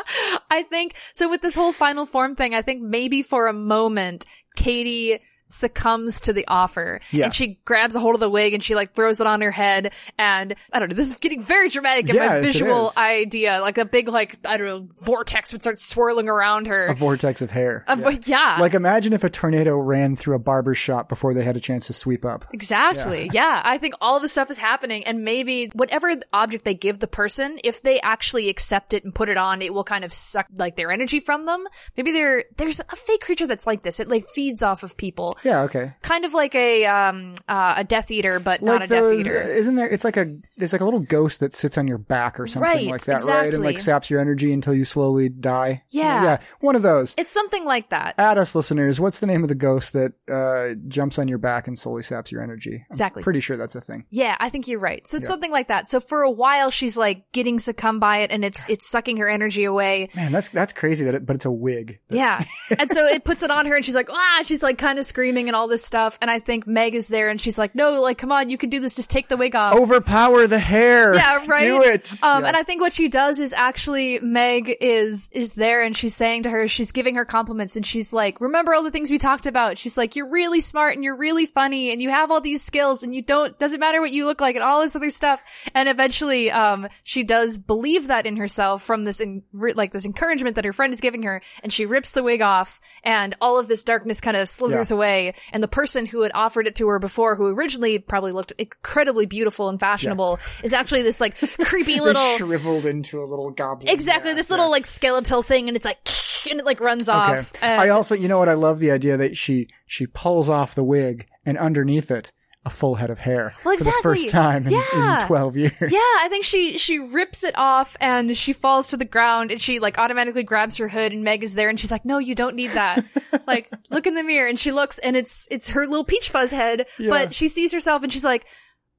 I think. So with this whole final form thing, I think maybe for a moment, Katie succumbs to the offer Yeah. and she grabs a hold of the wig and she like throws it on her head and I don't know, this is getting very dramatic in my Yes, visual idea. Like a big like, I don't know, vortex would start swirling around her. a vortex of hair. Of- Yeah. yeah. Like imagine if a tornado ran through a barber shop before they had a chance to sweep up. Exactly. Yeah. I think all of this stuff is happening and maybe whatever object they give the person, if they actually accept it and put it on, it will kind of suck like their energy from them. Maybe there there's a fake creature that's like this. It like feeds off of people. Yeah, okay. Kind of like a um uh, a Death Eater, but not a Death Eater. isn't there? It's like a there's like a little ghost that sits on your back or something Right, like that, right? And like saps your energy until you slowly die. Yeah. yeah, one of those. It's something like that. At us, listeners, what's the name of the ghost that uh, jumps on your back and slowly saps your energy? I'm Exactly. pretty sure that's a thing. Yeah, I think you're right. So it's something like that. So for a while she's like getting succumbed by it and it's it's sucking her energy away. Man, that's that's crazy that it, but it's a wig. Yeah. and so it puts it on her and she's like, ah, she's like kind of screaming and all this stuff. And I think Meg is there and she's like, no, like, come on, you can do this. Just take the wig off. Overpower the hair. Yeah, right. Do it. Um, Yeah. and I think what she does is actually Meg is is there and she's saying to her, she's giving her compliments and she's like, remember all the things we talked about. She's like, you're really smart and you're really funny and you have all these skills and you don't doesn't matter what you look like and all this other stuff. And eventually, um, she does believe that in herself from this in, like this encouragement that her friend is giving her, and she rips the wig off, and all of this darkness kind of slithers Yeah. away. And the person who had offered it to her before, who originally probably looked incredibly beautiful and fashionable, is actually this like creepy little. shriveled into a little goblin. Exactly, Yeah, this yeah. little like skeletal thing, and it's like, and it like runs off. Okay. And- I uh, also, you know what? I love the idea that she she pulls off the wig and underneath it a full head of hair Well, for the first time in, Yeah. in twelve years. Yeah, I think she she rips it off and she falls to the ground and she like automatically grabs her hood and Meg is there and she's like, "No, you don't need that." like, look in the mirror and she looks and it's it's her little peach fuzz head, Yeah. but she sees herself and she's like,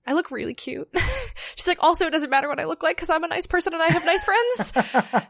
"I look really cute." she's like, "Also, it doesn't matter what I look like cuz I'm a nice person and I have nice friends."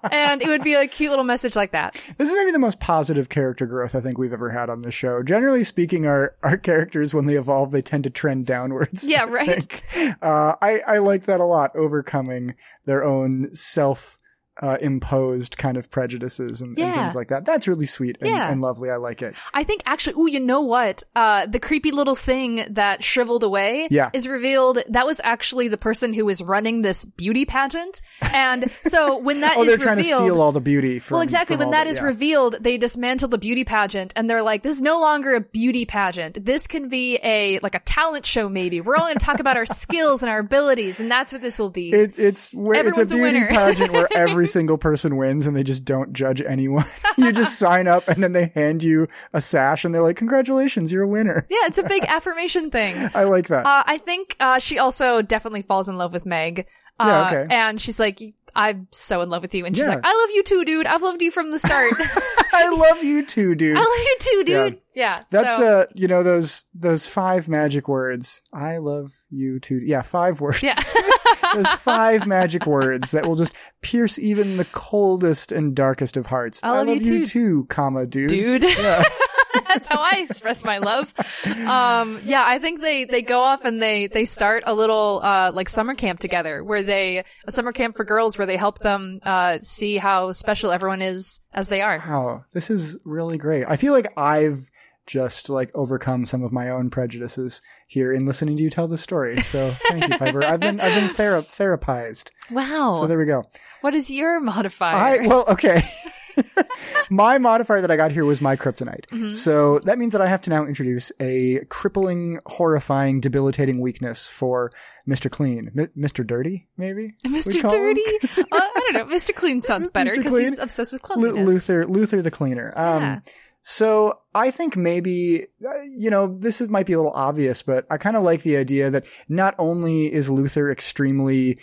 and it would be a cute little message like that. This is maybe the most positive character growth I think we've ever had on the show. Generally speaking, our, our characters, when they evolve, they tend to trend downwards. Yeah, right. think. Uh, I, I like that a lot, overcoming their own self, uh, imposed kind of prejudices and, and things like that. That's really sweet and, Yeah. and lovely. I like it. I think actually, oh, you know what? Uh, the creepy little thing that shriveled away Yeah. is revealed. That was actually the person who was running this beauty pageant. And so when that is Oh, they're trying to revealed, steal all the beauty. From, well, exactly. When that the- is yeah. revealed, they dismantle the beauty pageant and they're like, this is no longer a beauty pageant. This can be a, like a talent show maybe. We're all going to talk about our skills and our abilities and that's what this will be. It, it's where it's a Everyone's a beauty winner. pageant where every single person wins and they just don't judge anyone. you just sign up and then they hand you a sash and they're like, "Congratulations, you're a winner." yeah, it's a big affirmation thing. I like that. Uh, I think uh, she also definitely falls in love with Meg. Uh, Yeah, okay. And she's like, I'm so in love with you. And she's Yeah. like, I love you too, dude. I've loved you from the start. I love you too, dude. I love you too, dude. Yeah. That's so, uh, you know those those five magic words. I love you too. Yeah, five words. Yeah. those five magic words that will just pierce even the coldest and darkest of hearts. I love you too. too, comma, dude. dude. Yeah. That's how I express my love. Um, yeah, I think they, they go off and they, they start a little, uh, like summer camp together where they, a summer camp for girls where they help them, uh, see how special everyone is as they are. Wow, this is really great. I feel like I've just like overcome some of my own prejudices here in listening to you tell the story. So thank you, Piper. I've been I've been thera- therapized. Wow. So there we go. what is your modifier? I well, okay. my modifier that I got here was my kryptonite. Mm-hmm. So that means that I have to now introduce a crippling, horrifying, debilitating weakness for Mr. Clean, M- Mr. Dirty, maybe. Mr. Dirty? uh, I don't know. Mr. Clean sounds better because he's obsessed with cleanliness. Luther, Luther the cleaner. Um, Yeah. so I think maybe, uh, you know, this is, might be a little obvious, but I kind of like the idea that not only is Luther extremely,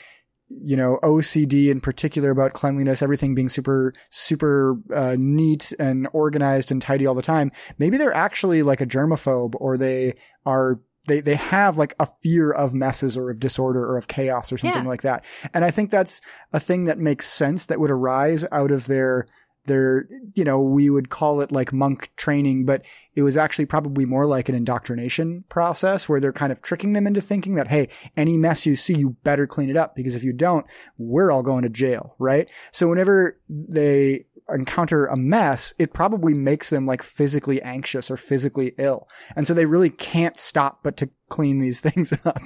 you know, OCD in particular about cleanliness, everything being super, super, uh, neat and organized and tidy all the time. Maybe they're actually like a germaphobe or they are they, they have like a fear of messes or of disorder or of chaos or something Yeah. like that. And I think that's a thing that makes sense that would arise out of their, their, you know, we would call it like monk training, but it was actually probably more like an indoctrination process where they're kind of tricking them into thinking that, hey, any mess you see, you better clean it up because if you don't, we're all going to jail, right? So whenever they encounter a mess, it probably makes them like physically anxious or physically ill. And so they really can't stop but to clean these things up.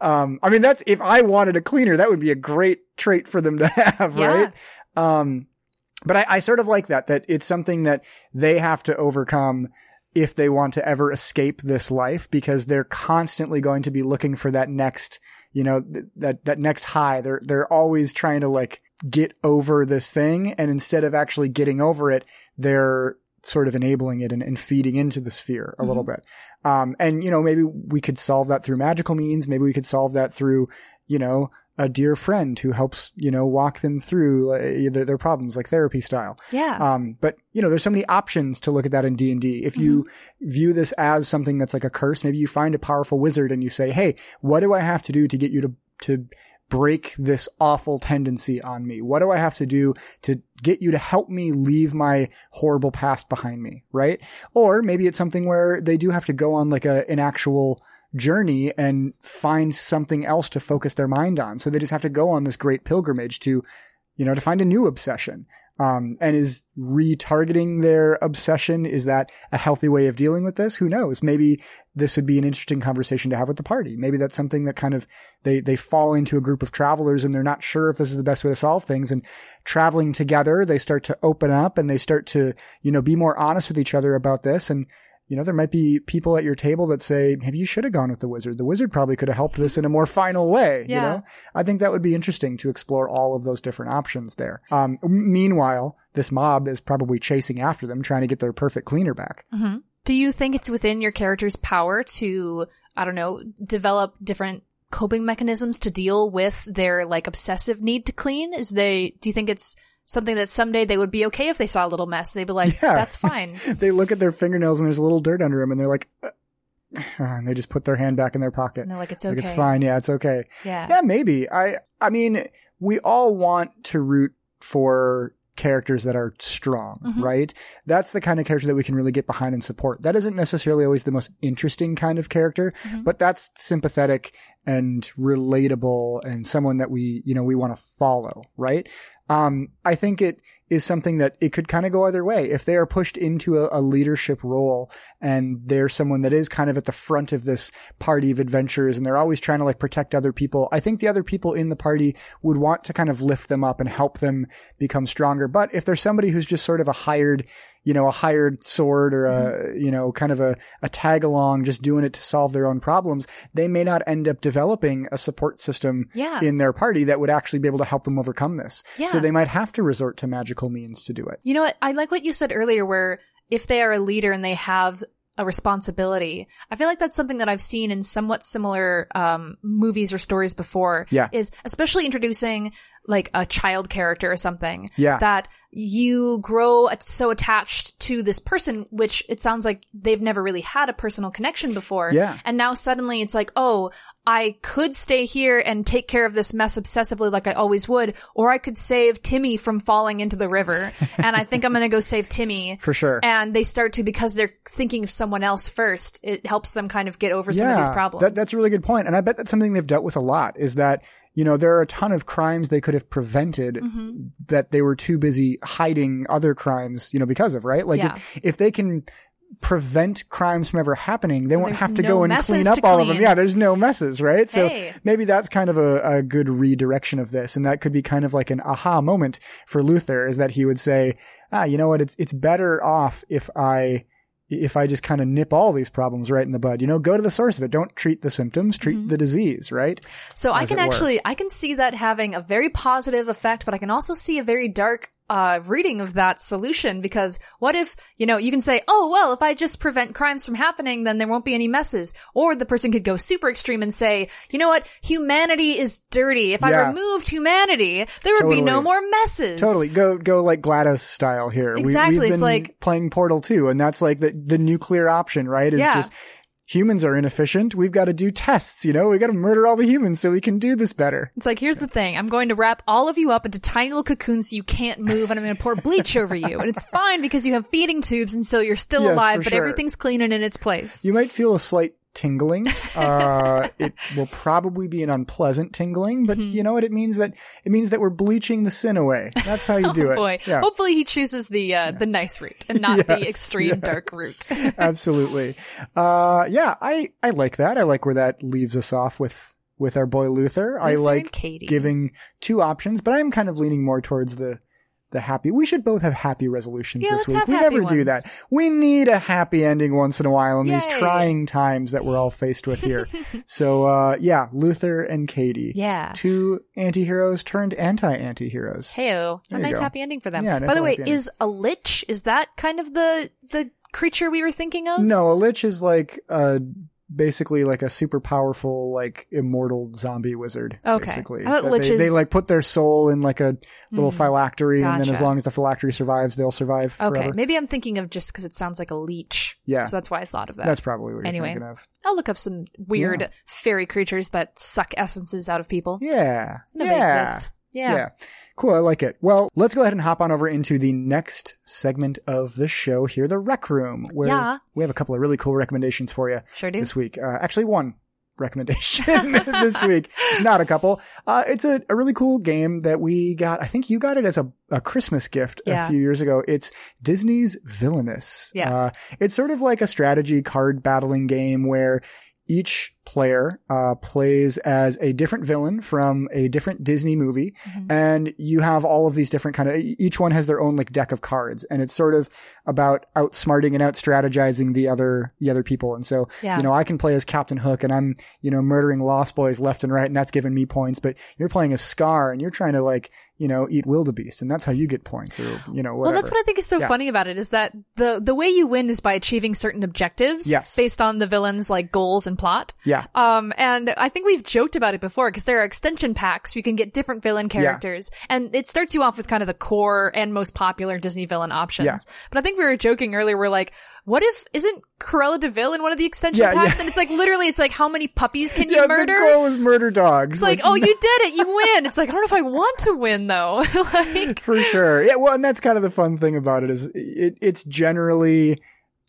Um, I mean, that's, if I wanted a cleaner, that would be a great trait for them to have, Yeah. right? Um, but I, I sort of like that, that it's something that they have to overcome if they want to ever escape this life because they're constantly going to be looking for that next, you know, th- that, that next high. They're, they're always trying to like get over this thing. And instead of actually getting over it, they're sort of enabling it and, and feeding into the sphere a little bit. Um, and you know, maybe we could solve that through magical means. Maybe we could solve that through, you know, a dear friend who helps, you know, walk them through uh, their, their problems, like therapy style. Yeah. Um, but you know, there's so many options to look at that in D and D. If you view this as something that's like a curse, maybe you find a powerful wizard and you say, "Hey, what do I have to do to get you to to break this awful tendency on me? What do I have to do to get you to help me leave my horrible past behind me?" Right? Or maybe it's something where they do have to go on like a an actual journey and find something else to focus their mind on. So they just have to go on this great pilgrimage to, you know, to find a new obsession. Um, and is retargeting their obsession, is that a healthy way of dealing with this? Who knows? Maybe this would be an interesting conversation to have with the party. Maybe that's something that kind of, they, they fall into a group of travelers and they're not sure if this is the best way to solve things. And traveling together, they start to open up and they start to, you know, be more honest with each other about this. And, you know, there might be people at your table that say, maybe you should have gone with the wizard. The wizard probably could have helped this in a more final way. Yeah. You know, I think that would be interesting to explore all of those different options there. Um, meanwhile, this mob is probably chasing after them, trying to get their perfect cleaner back. Do you think it's within your character's power to, I don't know, develop different coping mechanisms to deal with their like obsessive need to clean? Is they, do you think it's something that someday they would be okay if they saw a little mess? They'd be like, Yeah. that's fine. They look at their fingernails and there's a little dirt under them and they're like, uh, and they just put their hand back in their pocket. And they're like, it's Like, okay. it's fine. Yeah, it's okay. Yeah. Yeah, maybe. I I mean, we all want to root for characters that are strong, Mhm. right? That's the kind of character that we can really get behind and support. That isn't necessarily always the most interesting kind of character, Mhm. but that's sympathetic and relatable and someone that we, you know, we want to follow, right? Um, I think it is something that it could kind of go either way. If they are pushed into a, a, leadership role and they're someone that is kind of at the front of this party of adventures and they're always trying to like protect other people, I think the other people in the party would want to kind of lift them up and help them become stronger. But if there's somebody who's just sort of a hired you know, a hired sword or a, mm-hmm. you know, kind of a, a tag along, just doing it to solve their own problems, they may not end up developing a support system yeah. in their party that would actually be able to help them overcome this. Yeah. So they might have to resort to magical means to do it. You know what? I like what you said earlier where if they are a leader and they have a responsibility. I feel like that's something that I've seen in somewhat similar um, movies or stories before. Yeah. Is especially introducing like a child character or something. Yeah. That you grow so attached to this person, which it sounds like they've never really had a personal connection before. Yeah. And now suddenly it's like, oh, I could stay here and take care of this mess obsessively like I always would, or I could save Timmy from falling into the river. and I think I'm going to go save Timmy. For sure. And they start to, because they're thinking of someone else first, it helps them kind of get over yeah, some of these problems. That, that's a really good point. And I bet that's something they've dealt with a lot is that you know, there are a ton of crimes they could have prevented mm-hmm. that they were too busy hiding other crimes, you know, because of, right? Like Yeah. if, if they can prevent crimes from ever happening, they won't have to no go and clean up all of them. Yeah, there's no messes, right? So Hey. maybe that's kind of a, a good redirection of this. And that could be kind of like an aha moment for Luther is that he would say, ah, you know what? It's, it's better off if I, if I just kind of nip all these problems right in the bud, you know, go to the source of it. Don't treat the symptoms, treat Mm-hmm. the disease, right? So I can actually, I can see that having a very positive effect, but I can also see a very dark uh, reading of that solution because what if, you know, you can say, oh, well, if I just prevent crimes from happening, then there won't be any messes. Or the person could go super extreme and say, you know what? Humanity is dirty. If I removed humanity, there would be no more messes. Totally. Go go like GLaDOS style here. We- Exactly. we've It's been like- playing Portal 2 and that's like the the nuclear option, right? Is Yeah. just humans are inefficient. We've got to do tests, you know? We've got to murder all the humans so we can do this better. It's like, here's the thing. I'm going to wrap all of you up into tiny little cocoons so you can't move and I'm going to pour bleach over you. And it's fine because you have feeding tubes and so you're still Yes, alive, but sure. everything's clean and in its place. You might feel a slight tingling. Uh, it will probably be an unpleasant tingling, but Mm-hmm. you know what? It means that, it means that we're bleaching the sin away. That's how you do oh it. boy. Yeah. Hopefully he chooses the, uh, the nice route and not the extreme yes. dark route. Absolutely. Uh, yeah, I, I like that. I like where that leaves us off with, with our boy Luther. I like Katie. giving two options, but I'm kind of leaning more towards the, the happy. We should both have happy resolutions Yeah, this week. we never do that. We need a happy ending once in a while in these trying times that we're all faced with here. so, uh, yeah, Luther and Katie. Yeah. Two anti-heroes turned anti-anti-heroes. Heyo. A nice go. happy ending for them. Yeah, nice By the way, is a lich, is that kind of the, the creature we were thinking of? No, a lich is like uh basically like a super powerful like immortal zombie wizard. Okay. Basically, I thought That lich they, they like put their soul in like a little Hmm. phylactery, and then as long as the phylactery survives, they'll survive Okay. forever. Maybe I'm thinking of just because it sounds like a leech. Yeah. So that's why I thought of that. That's probably what you're Anyway. thinking of. I'll look up some weird Yeah. fairy creatures that suck essences out of people. Yeah. No, yeah. they exist. Yeah. Yeah. Cool. I like it. Well, let's go ahead and hop on over into the next segment of the show here, the Rec Room, where Yeah. we have a couple of really cool recommendations for you Sure do. this week. Uh, actually, one recommendation this week, not a couple. Uh, it's a, a really cool game that we got. I think you got it as a, a Christmas gift Yeah. a few years ago. It's Disney's Villainous. Yeah. Uh, it's sort of like a strategy card battling game where each player uh, plays as a different villain from a different Disney movie, Mhm. and you have all of these different kind of. Each one has their own like deck of cards, and it's sort of about outsmarting and out strategizing the other the other people. And so, Yeah. you know, I can play as Captain Hook, and I'm you know murdering Lost Boys left and right, and that's giving me points. But you're playing as Scar, and you're trying to like you know eat wildebeest, and that's how you get points, or you know whatever. Well, that's what I think is so Yeah. funny about it is that the the way you win is by achieving certain objectives Yes. based on the villain's like goals and plot. yeah. Um, and I think we've joked about it before because there are extension packs where you can get different villain characters, and it starts you off with kind of the core and most popular Disney villain options. Yeah. But I think we were joking earlier. We're like, what if isn't Cruella de Vil in one of the extension Yeah, packs? yeah. And it's like literally, it's like how many puppies can Yeah, you murder? the goal is murder dogs. it's like, oh, you did it, you win. It's like I don't know if I want to win though. like, for sure. Yeah, well, and that's kind of the fun thing about it is it, it's generally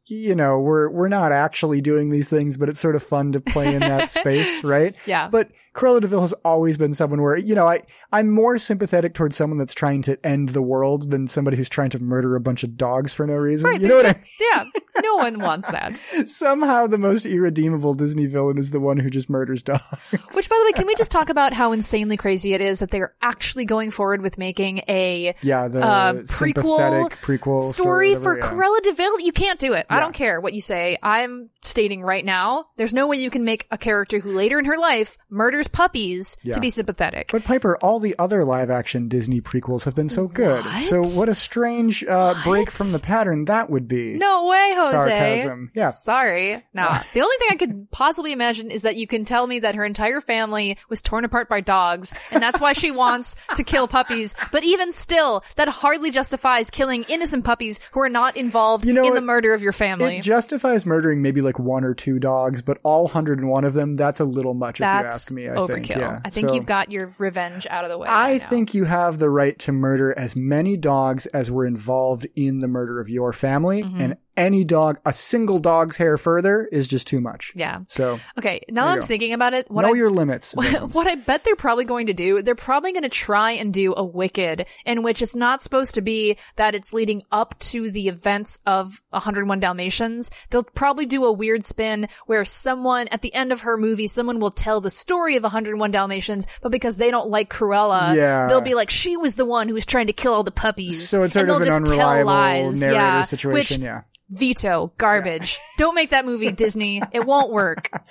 you know, we're we're not actually doing these things, but it's sort of fun to play in that space, right? Yeah. But Cruella de Vil has always been someone where, you know, I I'm more sympathetic towards someone that's trying to end the world than somebody who's trying to murder a bunch of dogs for no reason. Right, you know what I because- Yeah, no one wants that. Somehow the most irredeemable Disney villain is the one who just murders dogs. Which, by the way, can we just talk about how insanely crazy it is that they're actually going forward with making a yeah, the uh, prequel prequel story, whatever, for yeah. Cruella de Vil? You can't do it. I don't care what you say. I'm stating right now, there's no way you can make a character who later in her life murders puppies Yeah. to be sympathetic. But Piper, all the other live action Disney prequels have been so good. What? So what a strange uh, break from the pattern that would be. No way, Jose. Sarcasm. Yeah. Sorry. Nah. the only thing I could possibly imagine is that you can tell me that her entire family was torn apart by dogs, and that's why she wants to kill puppies. But even still, that hardly justifies killing innocent puppies who are not involved You know in what? the murder of your family. It justifies murdering maybe like one or two dogs, but all 101 of them, that's a little much if you ask me, I overkill. think. Yeah. I think So- you've got your revenge out of the way. I think you have the right to murder as many dogs as were involved in the murder of your family, Mm-hmm. and any dog, a single dog's hair further is just too much. Yeah. So Okay. Now that I'm go. thinking about it, what know I your limits. villains. what I bet they're probably going to do, they're probably going to try and do a Wicked in which it's not supposed to be that it's leading up to the events of 101 Dalmatians. They'll probably do a weird spin where someone at the end of her movie, someone will tell the story of 101 Dalmatians, but because they don't like Cruella, Yeah. they'll be like, she was the one who was trying to kill all the puppies. so it's and sort of they'll an just tell unreliable lies. narrator yeah, situation. Which, yeah. Veto, garbage. don't make that movie, Disney. It won't work.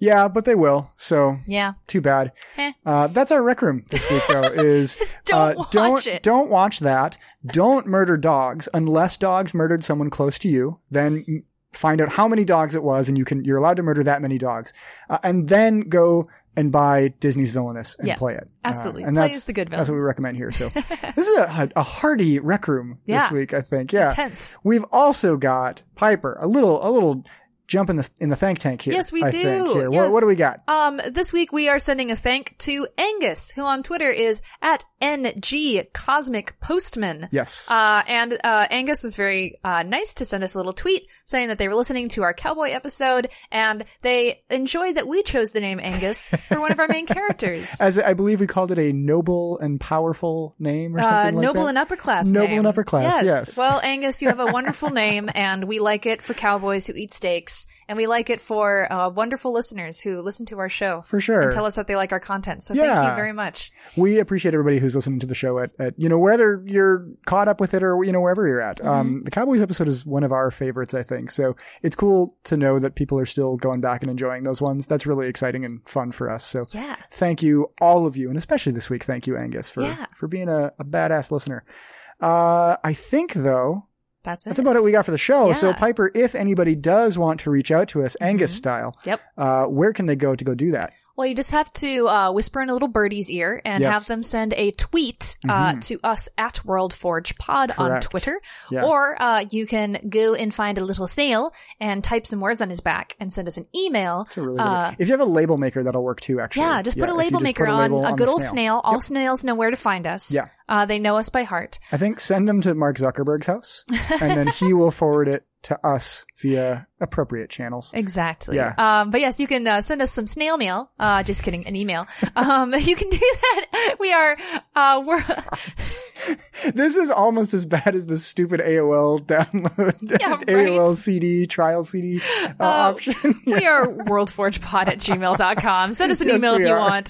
Yeah, but they will. So Yeah. too bad. Eh. Uh, that's our rec room this week, though. Is Don't uh, watch don't it. don't watch that. Don't murder dogs unless dogs murdered someone close to you. Then find out how many dogs it was, and you can you're allowed to murder that many dogs, uh, and then go and buy Disney's Villainous and Yes, play it. Uh, absolutely. and Play that's the good That's what we recommend here. So this is a, a hearty rec room Yeah. this week, I think. Yeah. Intense. We've also got Piper, a little a little jump in the in the thank tank here. Yes, we I do. Think, here. What, Yes. what do we got? Um, this week we are sending a thank to Angus, who on Twitter is at NG Cosmic Postman. Yes. Uh, and, uh, Angus was very, uh, nice to send us a little tweet saying that they were listening to our cowboy episode and they enjoyed that we chose the name Angus for one of our main characters. As I believe we called it a noble and powerful name or Uh, something like that. noble that. and upper class. Noble name. and upper class, yes. Well, Angus, you have a wonderful name, and we like it for cowboys who eat steaks, and we like it for uh, wonderful listeners who listen to our show For sure. and tell us that they like our content. So thank you very much. we appreciate everybody who's listening to the show at, at you know whether you're caught up with it or you know wherever you're at. Mm-hmm. Um, the Cowboys episode is one of our favorites, I think. So it's cool to know that people are still going back and enjoying those ones. That's really exciting and fun for us. So Yeah. thank you all of you, and especially this week, thank you Angus for Yeah. for being a, a badass listener. Uh, I think though That's it. that's about it we got for the show. So Yeah. Mm-hmm. Piper, if anybody does want to reach out to us, Angus style, Yep. uh, where can they go to go do that? Well, you just have to uh, whisper in a little birdie's ear and Yes. have them send a tweet uh, to us at WorldForgePod on Correct. Twitter. Yeah. Or uh, you can go and find a little snail and type some words on his back and send us an email. Really good Uh, if you have a label maker, that'll work too. Actually, Yeah, just put a label maker a on label a good old snail. snail. All snails know where to find us. Yeah. Uh, they know us by heart. I think send them to Mark Zuckerberg's house, and then he will forward it to us via appropriate channels. Exactly. Yeah. Um, but yes, you can uh, send us some snail mail. Uh, just kidding, an email. Um, you can do that. We are, uh, we're, This is almost as bad as the stupid AOL download, Yeah, right. AOL CD trial CD uh, option. we are worldforgepod at gmail.com. Send us an Yes, email if you are. want.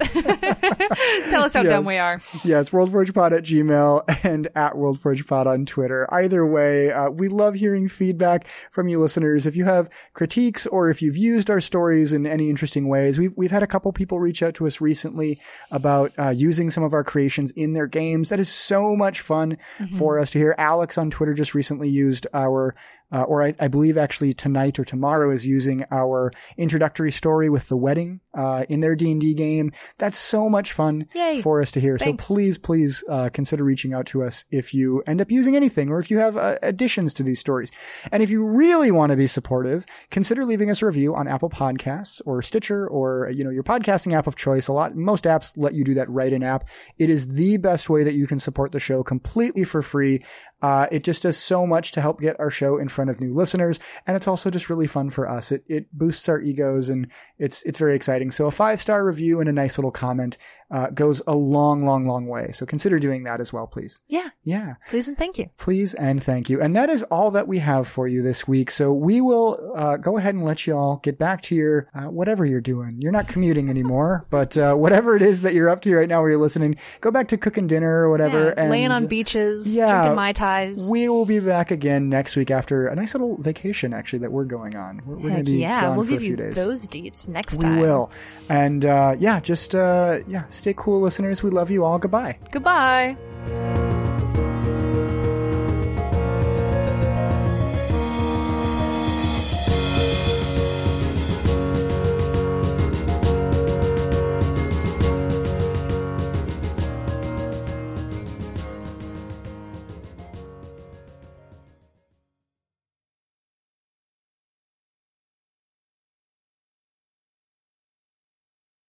Tell us how dumb we are. Yes, WorldForgePod at Gmail and at WorldForgePod on Twitter. Either way, uh, we love hearing feedback from you listeners. If you have critiques or if you've used our stories in any interesting ways, we've, we've had a couple people reach out to us recently about uh, using some of our creations in their games. That is so much fun for us to hear. Alex on Twitter just recently used our uh, or I, I believe actually tonight or tomorrow is using our introductory story with the wedding uh, in their D and D game. That's so much fun Yay. for us to hear. Thanks. So please, please uh, consider reaching out to us if you end up using anything or if you have uh, additions to these stories. And if you really want to be supportive, consider leaving us a review on Apple Podcasts or Stitcher or you know your podcasting app of choice. A lot, most apps let you do that right in app. It is the best way that you can support the show completely for free. Uh, it just does so much to help get our show in front of new listeners. And it's also just really fun for us. It, it boosts our egos and it's, it's very exciting. So a five star review and a nice little comment, uh, goes a long, long, long way. So consider doing that as well, please. Yeah. Yeah. Please and thank you. Please and thank you. And that is all that we have for you this week. So we will uh, go ahead and let you all get back to your uh, whatever you're doing. You're not commuting anymore, but uh, whatever it is that you're up to right now where you're listening, go back to cooking dinner or whatever. Yeah, and laying on beaches, yeah, drinking mai We will be back again next week after a nice little vacation, actually, that we're going on. We're, we're going to be yeah, gone we'll for a give few you days. those deets next we time. We will. And uh, yeah, just uh, yeah, stay cool, listeners. We love you all. Goodbye. Goodbye.